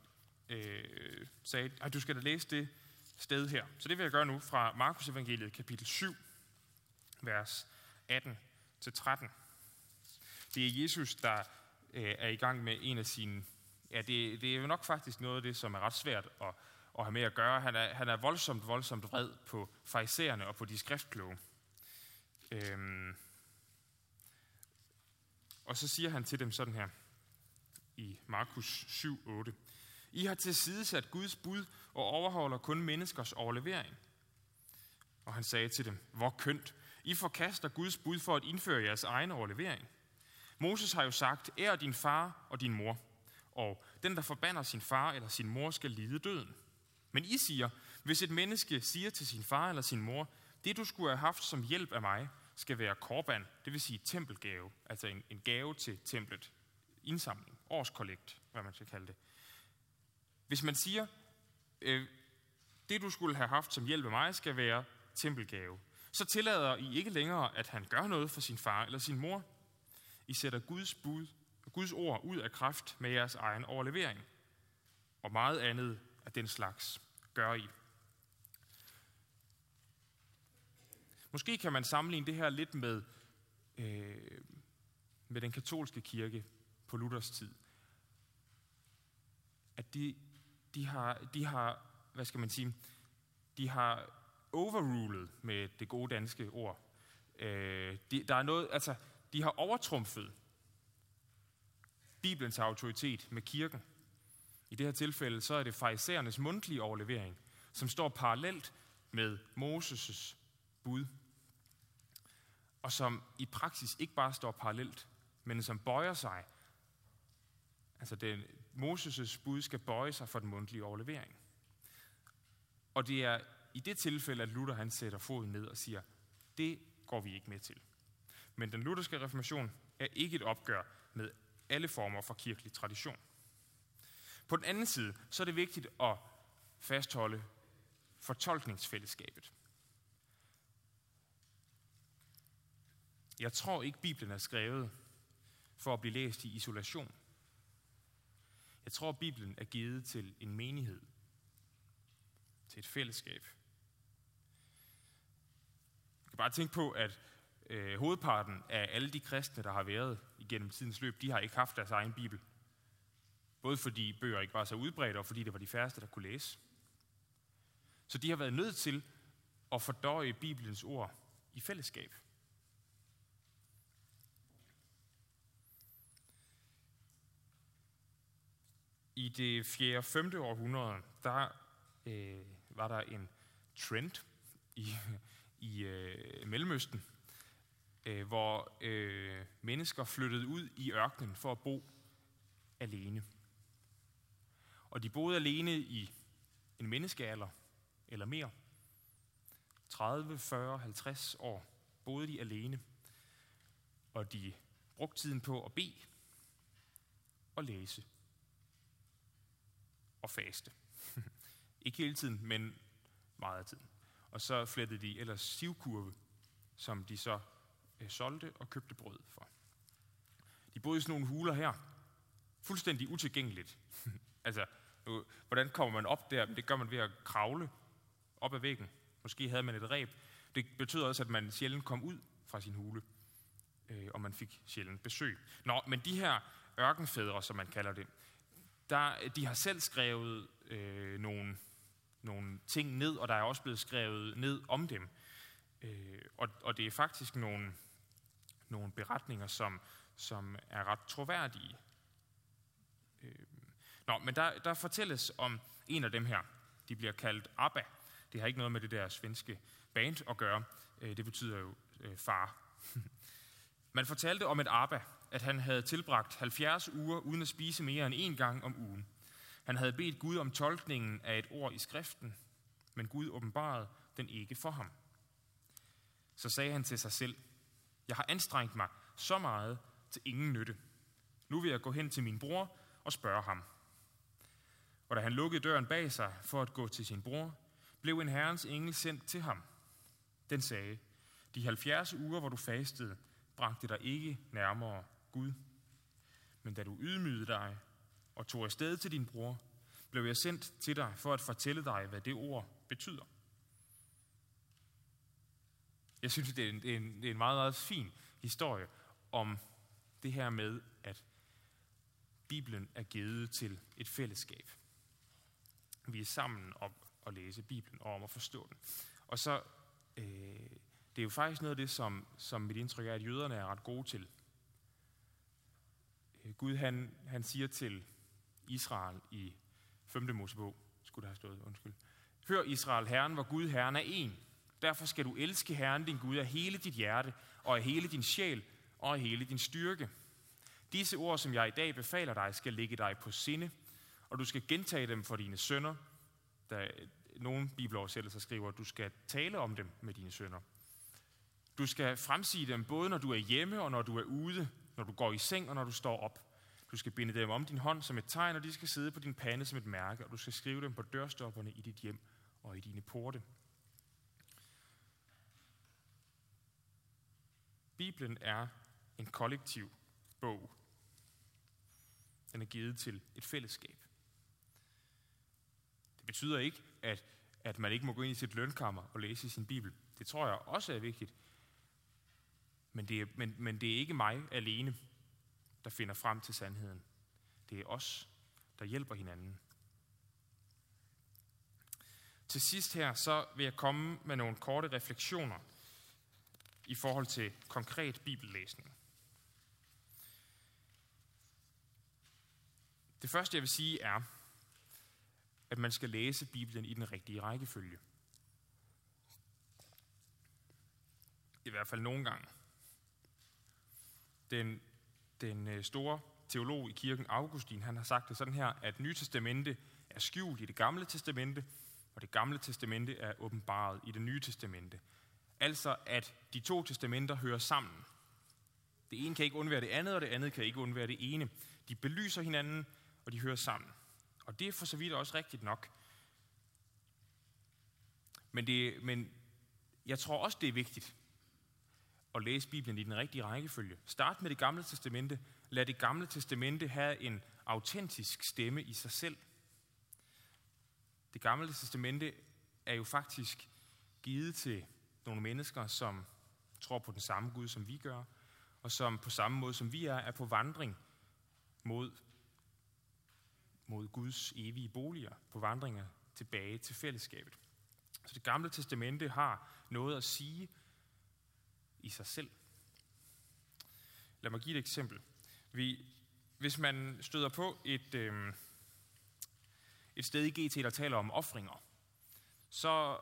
øh, sagde, at du skal da læse det sted her. Så det vil jeg gøre nu fra Markus evangeliet kapitel 7, vers 18 til 13. Det er Jesus, der øh, er i gang med en af sine... Ja, det, det er jo nok faktisk noget af det, som er ret svært at, at have med at gøre. Han er, han er voldsomt, voldsomt vred på farisæerne og på de skriftkloge. Øhm, og så siger han til dem sådan her i Markus 7:8. I har tilsidesat Guds bud og overholder kun menneskers overlevering. Og han sagde til dem, hvor kønt, i forkaster Guds bud for at indføre jeres egen overlevering. Moses har jo sagt, ær din far og din mor, og den, der forbander sin far eller sin mor, skal lide døden. Men I siger, hvis et menneske siger til sin far eller sin mor, det du skulle have haft som hjælp af mig, skal være korban, det vil sige tempelgave, altså en, en gave til templet, indsamling, årskollekt, hvad man skal kalde det. Hvis man siger, øh, det du skulle have haft som hjælp af mig, skal være tempelgave, så tillader I ikke længere, at han gør noget for sin far eller sin mor. I sætter Guds bud og Guds ord ud af kraft med jeres egen overlevering. Og meget andet af den slags gør I. Måske kan man sammenligne det her lidt med, øh, med den katolske kirke på Luthers tid. At de, de, har, de har, hvad skal man sige, de har overrulet med det gode danske ord. Øh, de, der er noget, altså, de har overtrumfet Bibelens autoritet med kirken. I det her tilfælde, så er det farisæernes mundtlige overlevering, som står parallelt med Moses' bud, og som i praksis ikke bare står parallelt, men som bøjer sig. Altså, den, Moses' bud skal bøje sig for den mundtlige overlevering. Og det er i det tilfælde, at Luther han sætter foden ned og siger, det går vi ikke med til. Men den lutherske reformation er ikke et opgør med alle former for kirkelig tradition. På den anden side, så er det vigtigt at fastholde fortolkningsfællesskabet. Jeg tror ikke, Bibelen er skrevet for at blive læst i isolation. Jeg tror, Bibelen er givet til en menighed, til et fællesskab. Jeg kan bare tænke på, at øh, hovedparten af alle de kristne, der har været igennem tidens løb, de har ikke haft deres egen bibel. Både fordi bøger ikke var så udbredte, og fordi det var de færreste, der kunne læse. Så de har været nødt til at fordøje Bibelens ord i fællesskab. I det 4. og 5. århundrede, der øh, var der en trend i, i øh, Mellemøsten, øh, hvor øh, mennesker flyttede ud i ørkenen for at bo alene. Og de boede alene i en menneskealder eller mere. 30, 40, 50 år boede de alene. Og de brugte tiden på at bede og læse og faste. [laughs] Ikke hele tiden, men meget af tiden. Og så flettede de ellers sivkurve, som de så øh, solgte og købte brød for. De boede i sådan nogle huler her. Fuldstændig utilgængeligt. [laughs] altså, nu, hvordan kommer man op der? Det gør man ved at kravle op ad væggen. Måske havde man et reb. Det betød også, at man sjældent kom ud fra sin hule, øh, og man fik sjældent besøg. Nå, men de her ørkenfædre, som man kalder det, der, de har selv skrevet øh, nogle, nogle ting ned, og der er også blevet skrevet ned om dem. Øh, og, og det er faktisk nogle, nogle beretninger, som, som er ret troværdige. Øh, nå, men der, der fortælles om en af dem her. De bliver kaldt Abba. Det har ikke noget med det der svenske band at gøre. Øh, det betyder jo øh, far. [laughs] Man fortalte om et Abba, at han havde tilbragt 70 uger uden at spise mere end en gang om ugen. Han havde bedt Gud om tolkningen af et ord i skriften, men Gud åbenbarede den ikke for ham. Så sagde han til sig selv, jeg har anstrengt mig så meget til ingen nytte. Nu vil jeg gå hen til min bror og spørge ham. Og da han lukkede døren bag sig for at gå til sin bror, blev en herrens engel sendt til ham. Den sagde, de 70 uger, hvor du fastede, bragte dig ikke nærmere Gud. Men da du ydmygede dig og tog afsted til din bror, blev jeg sendt til dig for at fortælle dig, hvad det ord betyder. Jeg synes, det er en, det er en, det er en meget, meget fin historie om det her med, at Bibelen er givet til et fællesskab. Vi er sammen om at læse Bibelen og om at forstå den. Og så øh, det er jo faktisk noget af det, som, som mit indtryk er, at jøderne er ret gode til. Øh, Gud han, han siger til Israel i 5. Mosebog, skulle der have stået, undskyld. Hør Israel, Herren, hvor Gud Herren er en. Derfor skal du elske Herren, din Gud, af hele dit hjerte, og af hele din sjæl, og af hele din styrke. Disse ord, som jeg i dag befaler dig, skal ligge dig på sinde, og du skal gentage dem for dine sønner. Der nogle bibeloversættelser skriver, at du skal tale om dem med dine sønner. Du skal fremsige dem både når du er hjemme og når du er ude, når du går i seng og når du står op. Du skal binde dem om din hånd som et tegn, og de skal sidde på din pande som et mærke, og du skal skrive dem på dørstopperne i dit hjem og i dine porte. Bibelen er en kollektiv bog. Den er givet til et fællesskab. Det betyder ikke, at, at man ikke må gå ind i sit lønkammer og læse sin bibel. Det tror jeg også er vigtigt. Men det er, men, men det er ikke mig alene, der finder frem til sandheden. Det er os, der hjælper hinanden. Til sidst her, så vil jeg komme med nogle korte refleksioner i forhold til konkret bibellæsning. Det første, jeg vil sige, er, at man skal læse Bibelen i den rigtige rækkefølge. I hvert fald nogle gange. Den, den øh, store teolog i kirken, Augustin, han har sagt det sådan her, at Nye Testamente er skjult i det gamle testamente, og det gamle testamente er åbenbaret i det nye testamente. Altså, at de to testamenter hører sammen. Det ene kan ikke undvære det andet, og det andet kan ikke undvære det ene. De belyser hinanden, og de hører sammen. Og det er for så vidt også rigtigt nok. Men, det, men jeg tror også, det er vigtigt at læse Bibelen i den rigtige rækkefølge. Start med det gamle testamente. Lad det gamle testamente have en autentisk stemme i sig selv. Det gamle testamente er jo faktisk givet til nogle mennesker, som tror på den samme Gud, som vi gør, og som på samme måde som vi er, er på vandring mod mod Guds evige boliger, på vandringer tilbage til fællesskabet. Så det gamle testamente har noget at sige i sig selv. Lad mig give et eksempel. Vi, hvis man støder på et, øh, et sted i GT, der taler om offringer, så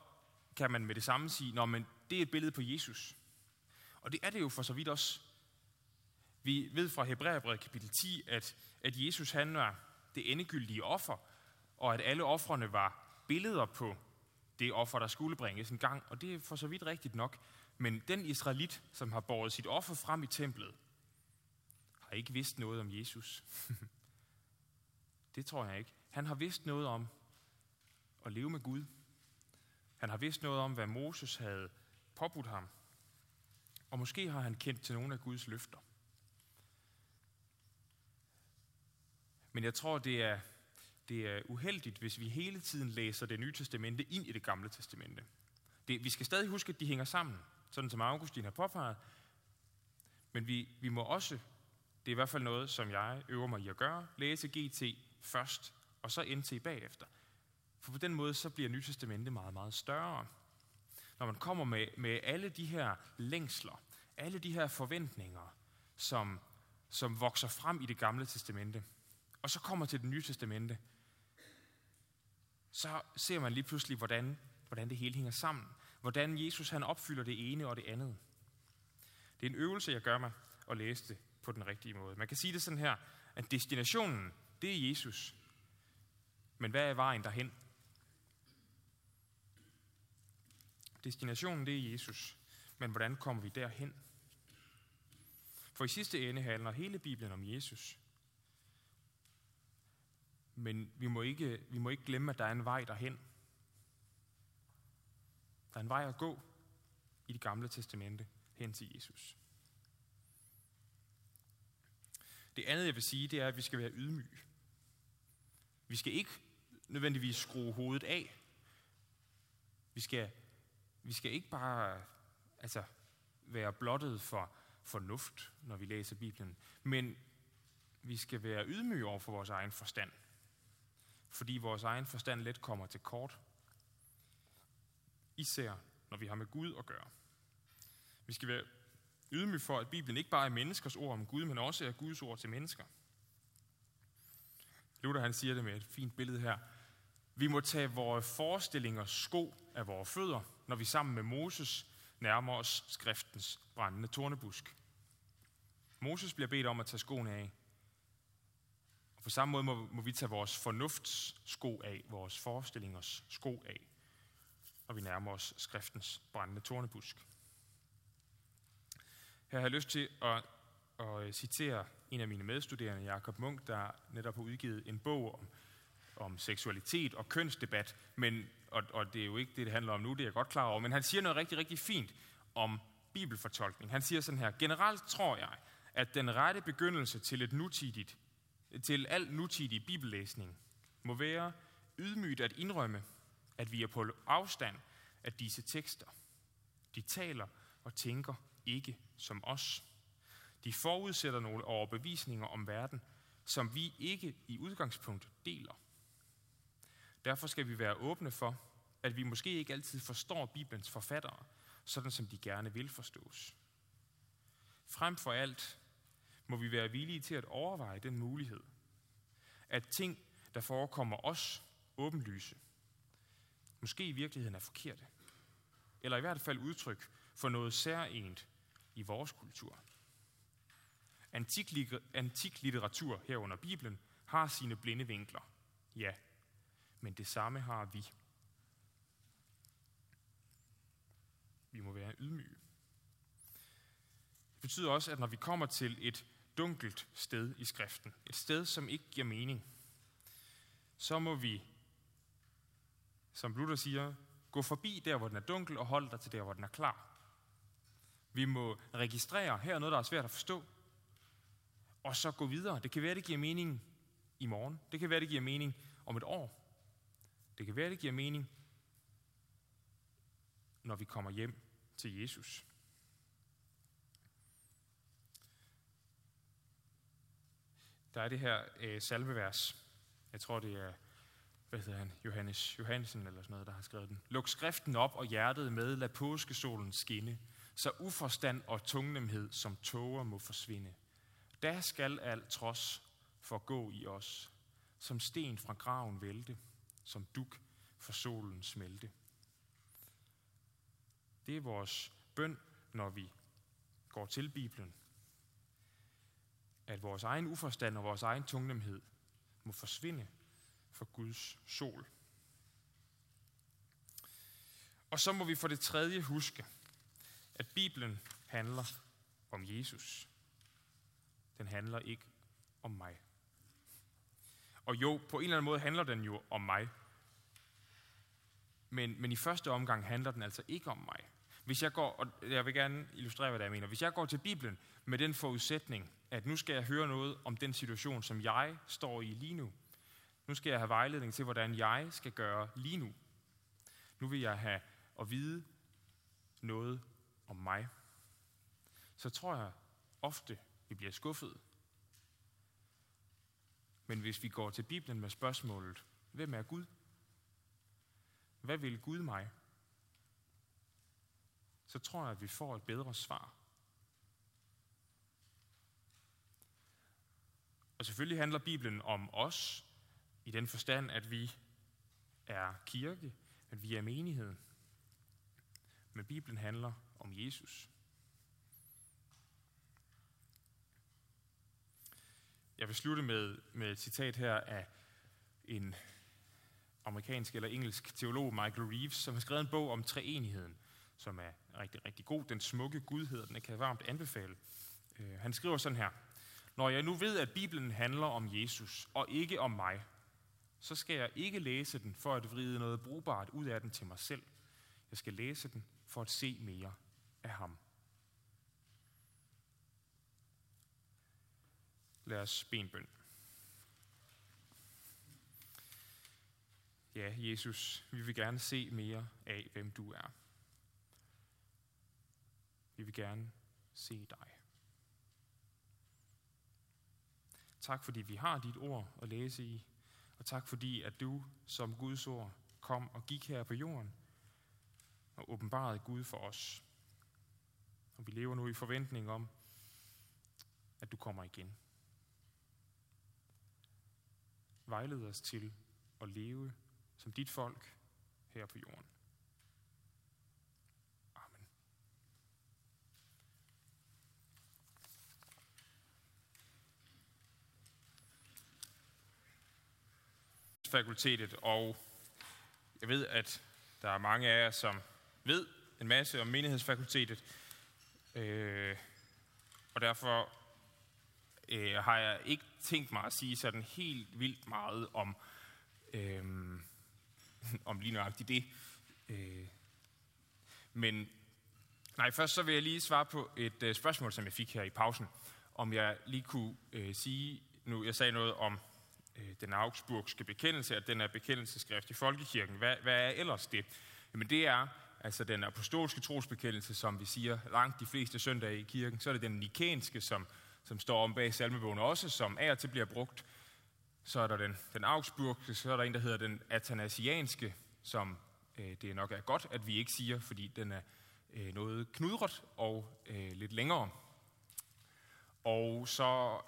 kan man med det samme sige, at det er et billede på Jesus. Og det er det jo for så vidt også. Vi ved fra Hebræerbrevet kapitel 10, at, at Jesus han var det endegyldige offer, og at alle offrene var billeder på det offer, der skulle bringes en gang. Og det er for så vidt rigtigt nok. Men den israelit, som har båret sit offer frem i templet, har ikke vidst noget om Jesus. [laughs] det tror jeg ikke. Han har vidst noget om at leve med Gud. Han har vidst noget om, hvad Moses havde påbudt ham. Og måske har han kendt til nogle af Guds løfter. Men jeg tror, det er, det er uheldigt, hvis vi hele tiden læser det nye testamente ind i det gamle testamente. Det, vi skal stadig huske, at de hænger sammen, sådan som Augustin har påpeget. Men vi, vi må også, det er i hvert fald noget, som jeg øver mig i at gøre, læse GT først, og så NT bagefter. For på den måde, så bliver Nyt Testamente meget, meget større. Når man kommer med, med alle de her længsler, alle de her forventninger, som, som vokser frem i det gamle testamente, og så kommer til det nye testamente, så ser man lige pludselig, hvordan, hvordan det hele hænger sammen. Hvordan Jesus han opfylder det ene og det andet. Det er en øvelse, jeg gør mig at læse det på den rigtige måde. Man kan sige det sådan her, at destinationen, det er Jesus. Men hvad er vejen derhen? Destinationen, det er Jesus. Men hvordan kommer vi derhen? For i sidste ende handler hele Bibelen om Jesus. Men vi må, ikke, vi må ikke glemme, at der er en vej derhen. Der er en vej at gå i det gamle testamente hen til Jesus. Det andet, jeg vil sige, det er, at vi skal være ydmyge. Vi skal ikke nødvendigvis skrue hovedet af. Vi skal, vi skal ikke bare altså, være blottet for fornuft, når vi læser Bibelen, men vi skal være ydmyge over for vores egen forstand fordi vores egen forstand let kommer til kort. Især når vi har med Gud at gøre. Vi skal være ydmyge for, at Bibelen ikke bare er menneskers ord om Gud, men også er Guds ord til mennesker. Luther han siger det med et fint billede her. Vi må tage vores forestillinger sko af vores fødder, når vi sammen med Moses nærmer os skriftens brændende tornebusk. Moses bliver bedt om at tage skoene af. Og på samme måde må, må vi tage vores fornufts sko af, vores forestillingers sko af, når vi nærmer os skriftens brændende tornebusk. Her har jeg lyst til at, at øh, citere en af mine medstuderende, Jakob Munk, der netop har udgivet en bog om, om seksualitet og kønsdebat, men, og, og det er jo ikke det, det handler om nu, det er jeg godt klar over, men han siger noget rigtig, rigtig fint om bibelfortolkning. Han siger sådan her, generelt tror jeg, at den rette begyndelse til et nutidigt, til al nutidig bibellæsning må være ydmygt at indrømme, at vi er på afstand af disse tekster. De taler og tænker ikke som os. De forudsætter nogle overbevisninger om verden, som vi ikke i udgangspunktet deler. Derfor skal vi være åbne for, at vi måske ikke altid forstår Bibelens forfattere, sådan som de gerne vil forstås. Frem for alt må vi være villige til at overveje den mulighed, at ting, der forekommer os åbenlyse, måske i virkeligheden er forkerte, eller i hvert fald udtryk for noget særligt i vores kultur. Antik, antik litteratur herunder Bibelen har sine blinde vinkler, ja, men det samme har vi. Vi må være ydmyge. Det betyder også, at når vi kommer til et dunkelt sted i skriften, et sted, som ikke giver mening, så må vi, som Luther siger, gå forbi der, hvor den er dunkel, og hold dig til der, hvor den er klar. Vi må registrere, her er noget, der er svært at forstå, og så gå videre. Det kan være, det giver mening i morgen. Det kan være, det giver mening om et år. Det kan være, det giver mening, når vi kommer hjem til Jesus. Der er det her øh, salmevers. Jeg tror, det er hvad hedder han, Johannes Johansen eller sådan noget, der har skrevet den. Luk skriften op og hjertet med, lad påskesolen skinne, så uforstand og tungnemhed som tåger må forsvinde. Da skal alt trods forgå i os, som sten fra graven vælte, som duk for solen smelte. Det er vores bøn, når vi går til Bibelen. At vores egen uforstand og vores egen tungnemhed må forsvinde for Guds sol. Og så må vi for det tredje huske, at Bibelen handler om Jesus. Den handler ikke om mig. Og jo, på en eller anden måde handler den jo om mig. Men, men i første omgang handler den altså ikke om mig. Hvis jeg går, og jeg vil gerne illustrere, hvad det jeg mener. Hvis jeg går til Bibelen med den forudsætning, at nu skal jeg høre noget om den situation, som jeg står i lige nu. Nu skal jeg have vejledning til, hvordan jeg skal gøre lige nu. Nu vil jeg have at vide noget om mig. Så tror jeg ofte, vi bliver skuffet. Men hvis vi går til Bibelen med spørgsmålet, hvem er Gud? Hvad vil Gud mig? Så tror jeg, at vi får et bedre svar. Og selvfølgelig handler Bibelen om os, i den forstand, at vi er kirke, at vi er menigheden. Men Bibelen handler om Jesus. Jeg vil slutte med, med et citat her af en amerikansk eller engelsk teolog, Michael Reeves, som har skrevet en bog om treenigheden, som er rigtig, rigtig god. Den smukke Gud hedder den, jeg kan varmt anbefale. Øh, han skriver sådan her. Når jeg nu ved, at Bibelen handler om Jesus og ikke om mig, så skal jeg ikke læse den for at vride noget brugbart ud af den til mig selv. Jeg skal læse den for at se mere af ham. Lad os benbøn. Ja, Jesus, vi vil gerne se mere af, hvem du er. Vi vil gerne se dig. Tak fordi vi har dit ord at læse i, og tak fordi at du som Guds ord kom og gik her på jorden og åbenbarede Gud for os. Og vi lever nu i forventning om, at du kommer igen. Vejled os til at leve som dit folk her på jorden. Fakultetet, og jeg ved, at der er mange af jer, som ved en masse om menighedsfakultetet, øh, og derfor øh, har jeg ikke tænkt mig at sige sådan helt vildt meget om, øh, [laughs] om lige nøjagtigt det. Øh, men nej, først så vil jeg lige svare på et øh, spørgsmål, som jeg fik her i pausen, om jeg lige kunne øh, sige, nu jeg sagde noget om øh, den augsburgske bekendelse, at den er bekendelseskrift i folkekirken. Hvad, hvad er ellers det? Jamen det er altså den apostolske trosbekendelse, som vi siger langt de fleste søndage i kirken. Så er det den nikenske, som, som står om bag salmebogen også, som af og til bliver brugt. Så er der den, den augsburgske, så er der en, der hedder den atanasianske, som øh, det nok er godt, at vi ikke siger, fordi den er øh, noget knudret og øh, lidt længere. Og så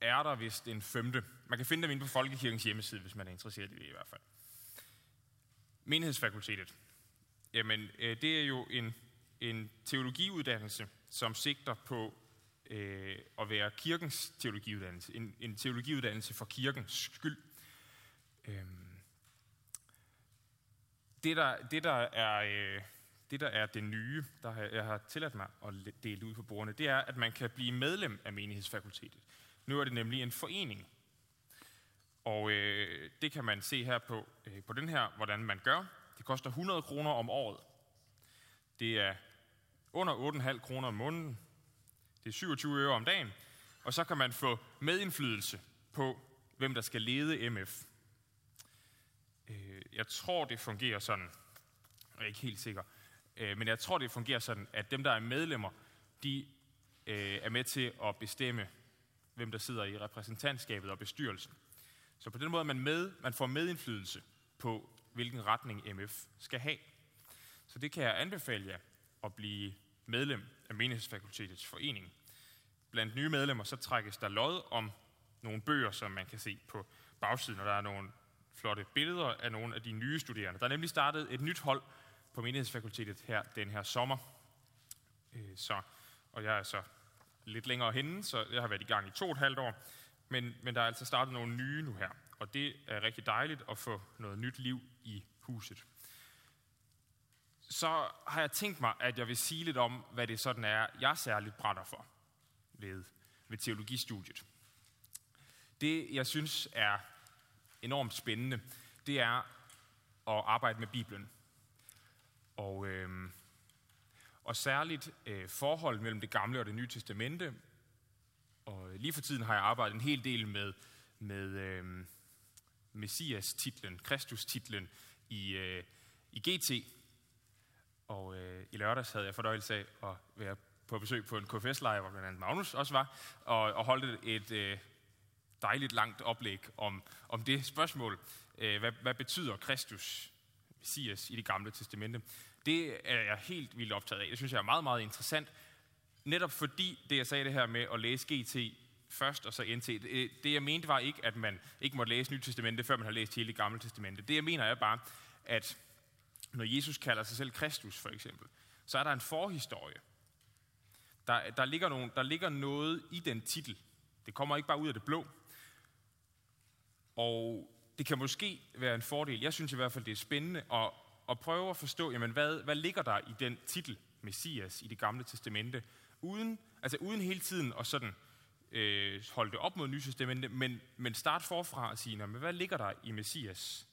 er der vist en femte. Man kan finde dem inde på Folkekirkens hjemmeside, hvis man er interesseret i det i hvert fald. Menighedsfakultetet. Jamen, øh, det er jo en, en teologiuddannelse, som sigter på øh, at være kirkens teologiuddannelse. En, en teologiuddannelse for kirkens skyld. Øhm, det, der, det, der er, øh, det, der er det nye, der jeg har tilladt mig at dele ud på bordene, det er, at man kan blive medlem af menighedsfakultetet. Nu er det nemlig en forening. Og øh, det kan man se her på, øh, på den her, hvordan man gør. Det koster 100 kroner om året. Det er under 8,5 kroner om måneden. Det er 27 øre om dagen. Og så kan man få medindflydelse på, hvem der skal lede MF. Øh, jeg tror, det fungerer sådan. Jeg er ikke helt sikker. Øh, men jeg tror, det fungerer sådan, at dem, der er medlemmer, de øh, er med til at bestemme, hvem der sidder i repræsentantskabet og bestyrelsen. Så på den måde er man med, man får medindflydelse på, hvilken retning MF skal have. Så det kan jeg anbefale jer at blive medlem af menighedsfakultetets forening. Blandt nye medlemmer så trækkes der lod om nogle bøger, som man kan se på bagsiden, og der er nogle flotte billeder af nogle af de nye studerende. Der er nemlig startet et nyt hold på menighedsfakultetet her den her sommer. Øh, så, og jeg er så lidt længere henne, så jeg har været i gang i to og et halvt år. Men, men der er altså startet nogle nye nu her, og det er rigtig dejligt at få noget nyt liv i huset. Så har jeg tænkt mig, at jeg vil sige lidt om, hvad det sådan er, jeg særligt brænder for ved, ved teologistudiet. Det, jeg synes er enormt spændende, det er at arbejde med Bibelen. Og, øh, og særligt øh, forhold mellem det gamle og det nye testamente, og øh, lige for tiden har jeg arbejdet en hel del med, med øh, Messias-titlen, Kristus-titlen i, øh, i GT. Og øh, i lørdags havde jeg fornøjelse af at være på besøg på en KFS-lejr, hvor blandt andet Magnus også var, og, og holdt et øh, dejligt langt oplæg om, om det spørgsmål. Øh, hvad, hvad betyder Kristus, Messias, i det gamle testamente? Det er jeg helt vildt optaget af. Det synes jeg er meget, meget interessant, netop fordi det, jeg sagde det her med at læse GT først og så NT, det, det jeg mente var ikke, at man ikke måtte læse Nyt Testamente, før man har læst hele det gamle testamente. Det jeg mener er bare, at når Jesus kalder sig selv Kristus for eksempel, så er der en forhistorie. Der, der, ligger nogle, der ligger noget i den titel. Det kommer ikke bare ud af det blå. Og det kan måske være en fordel. Jeg synes i hvert fald, det er spændende at, at prøve at forstå, jamen hvad, hvad ligger der i den titel, Messias, i det gamle testamente, uden, altså uden hele tiden at sådan, øh, holde det op mod Nye Testamente, men, men start forfra og sige, jamen, hvad ligger der i Messias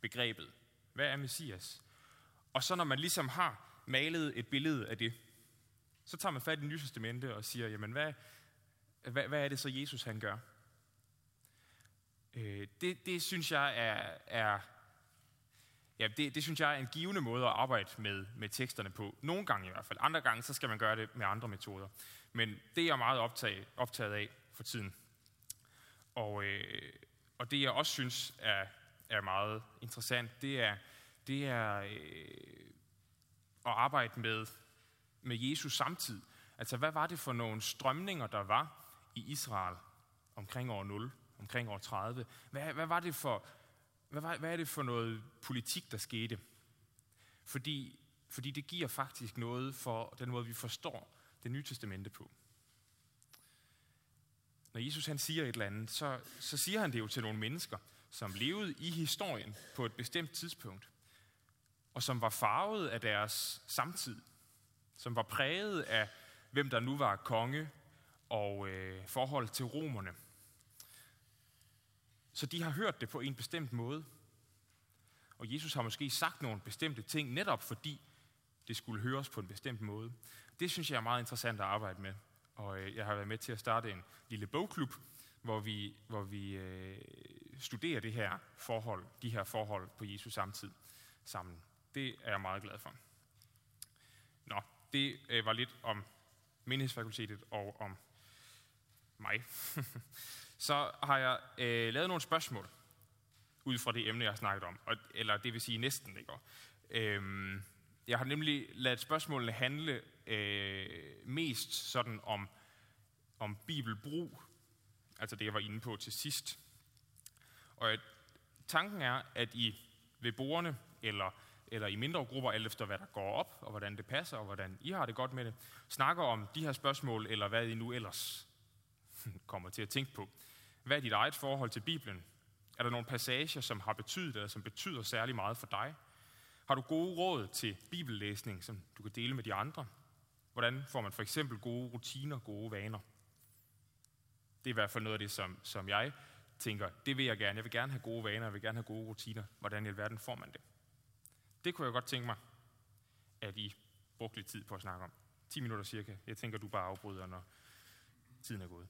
begrebet? Hvad er Messias? Og så når man ligesom har malet et billede af det, så tager man fat i Nye Testamente og siger, jamen hvad, hvad, hvad er det så Jesus han gør? Øh, det, det synes jeg er, er ja, det, det synes jeg er en givende måde at arbejde med, med teksterne på. Nogle gange i hvert fald. Andre gange, så skal man gøre det med andre metoder. Men det er jeg meget optaget, optaget af for tiden. Og, øh, og det jeg også synes er, er meget interessant, det er, det er øh, at arbejde med med Jesus samtid. Altså, hvad var det for nogle strømninger, der var i Israel omkring år 0, omkring år 30? Hvad, hvad, var det for, hvad, var, hvad er det for noget politik, der skete? Fordi, fordi det giver faktisk noget for den måde, vi forstår det nye testamente på. Når Jesus han siger et eller andet, så, så siger han det jo til nogle mennesker, som levede i historien på et bestemt tidspunkt, og som var farvet af deres samtid, som var præget af, hvem der nu var konge og øh, forhold til romerne. Så de har hørt det på en bestemt måde. Og Jesus har måske sagt nogle bestemte ting, netop fordi det skulle høres på en bestemt måde. Det synes jeg er meget interessant at arbejde med. Og øh, jeg har været med til at starte en lille bogklub, hvor vi, hvor vi øh, studerer det her forhold, de her forhold på Jesus samtid sammen. Det er jeg meget glad for. Nå, det øh, var lidt om menighedsfakultetet og om mig. [laughs] Så har jeg øh, lavet nogle spørgsmål ud fra det emne, jeg har snakket om. Og, eller det vil sige næsten, ikke? Øhm, jeg har nemlig ladet spørgsmålene handle øh, mest sådan om, om bibelbrug, altså det, jeg var inde på til sidst. Og at tanken er, at I ved bordene, eller, eller i mindre grupper, alt efter hvad der går op, og hvordan det passer, og hvordan I har det godt med det, snakker om de her spørgsmål, eller hvad I nu ellers [laughs] kommer til at tænke på. Hvad er dit eget forhold til Bibelen? Er der nogle passager, som har betydet, eller som betyder særlig meget for dig? Har du gode råd til bibellæsning, som du kan dele med de andre? Hvordan får man for eksempel gode rutiner, gode vaner? Det er i hvert fald noget af det, som, som jeg tænker, det vil jeg gerne. Jeg vil gerne have gode vaner, jeg vil gerne have gode rutiner. Hvordan i alverden får man det? Det kunne jeg godt tænke mig, at I brugte lidt tid på at snakke om. 10 minutter cirka. Jeg tænker, du bare afbryder, når tiden er gået.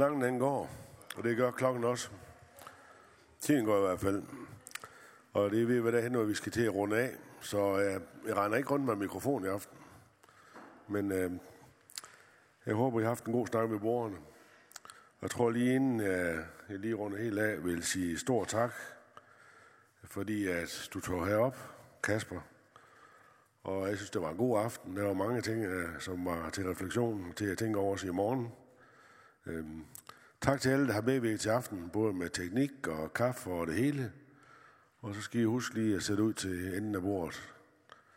Snakken den går, og det gør klokken også. Tiden går i hvert fald. Og det er ved, hvad der er, vi skal til at runde af. Så øh, jeg regner ikke rundt med mikrofon i aften. Men øh, jeg håber, I har haft en god snak med borgerne. Jeg tror lige inden øh, jeg lige runder helt af, vil sige stor tak, fordi at du tog herop, Kasper. Og jeg synes, det var en god aften. Der var mange ting, øh, som var til refleksion, til at tænke over sig i morgen. Øhm, tak til alle, der har medvirket til aften, både med teknik og kaffe og det hele. Og så skal I huske lige at sætte ud til enden af bordet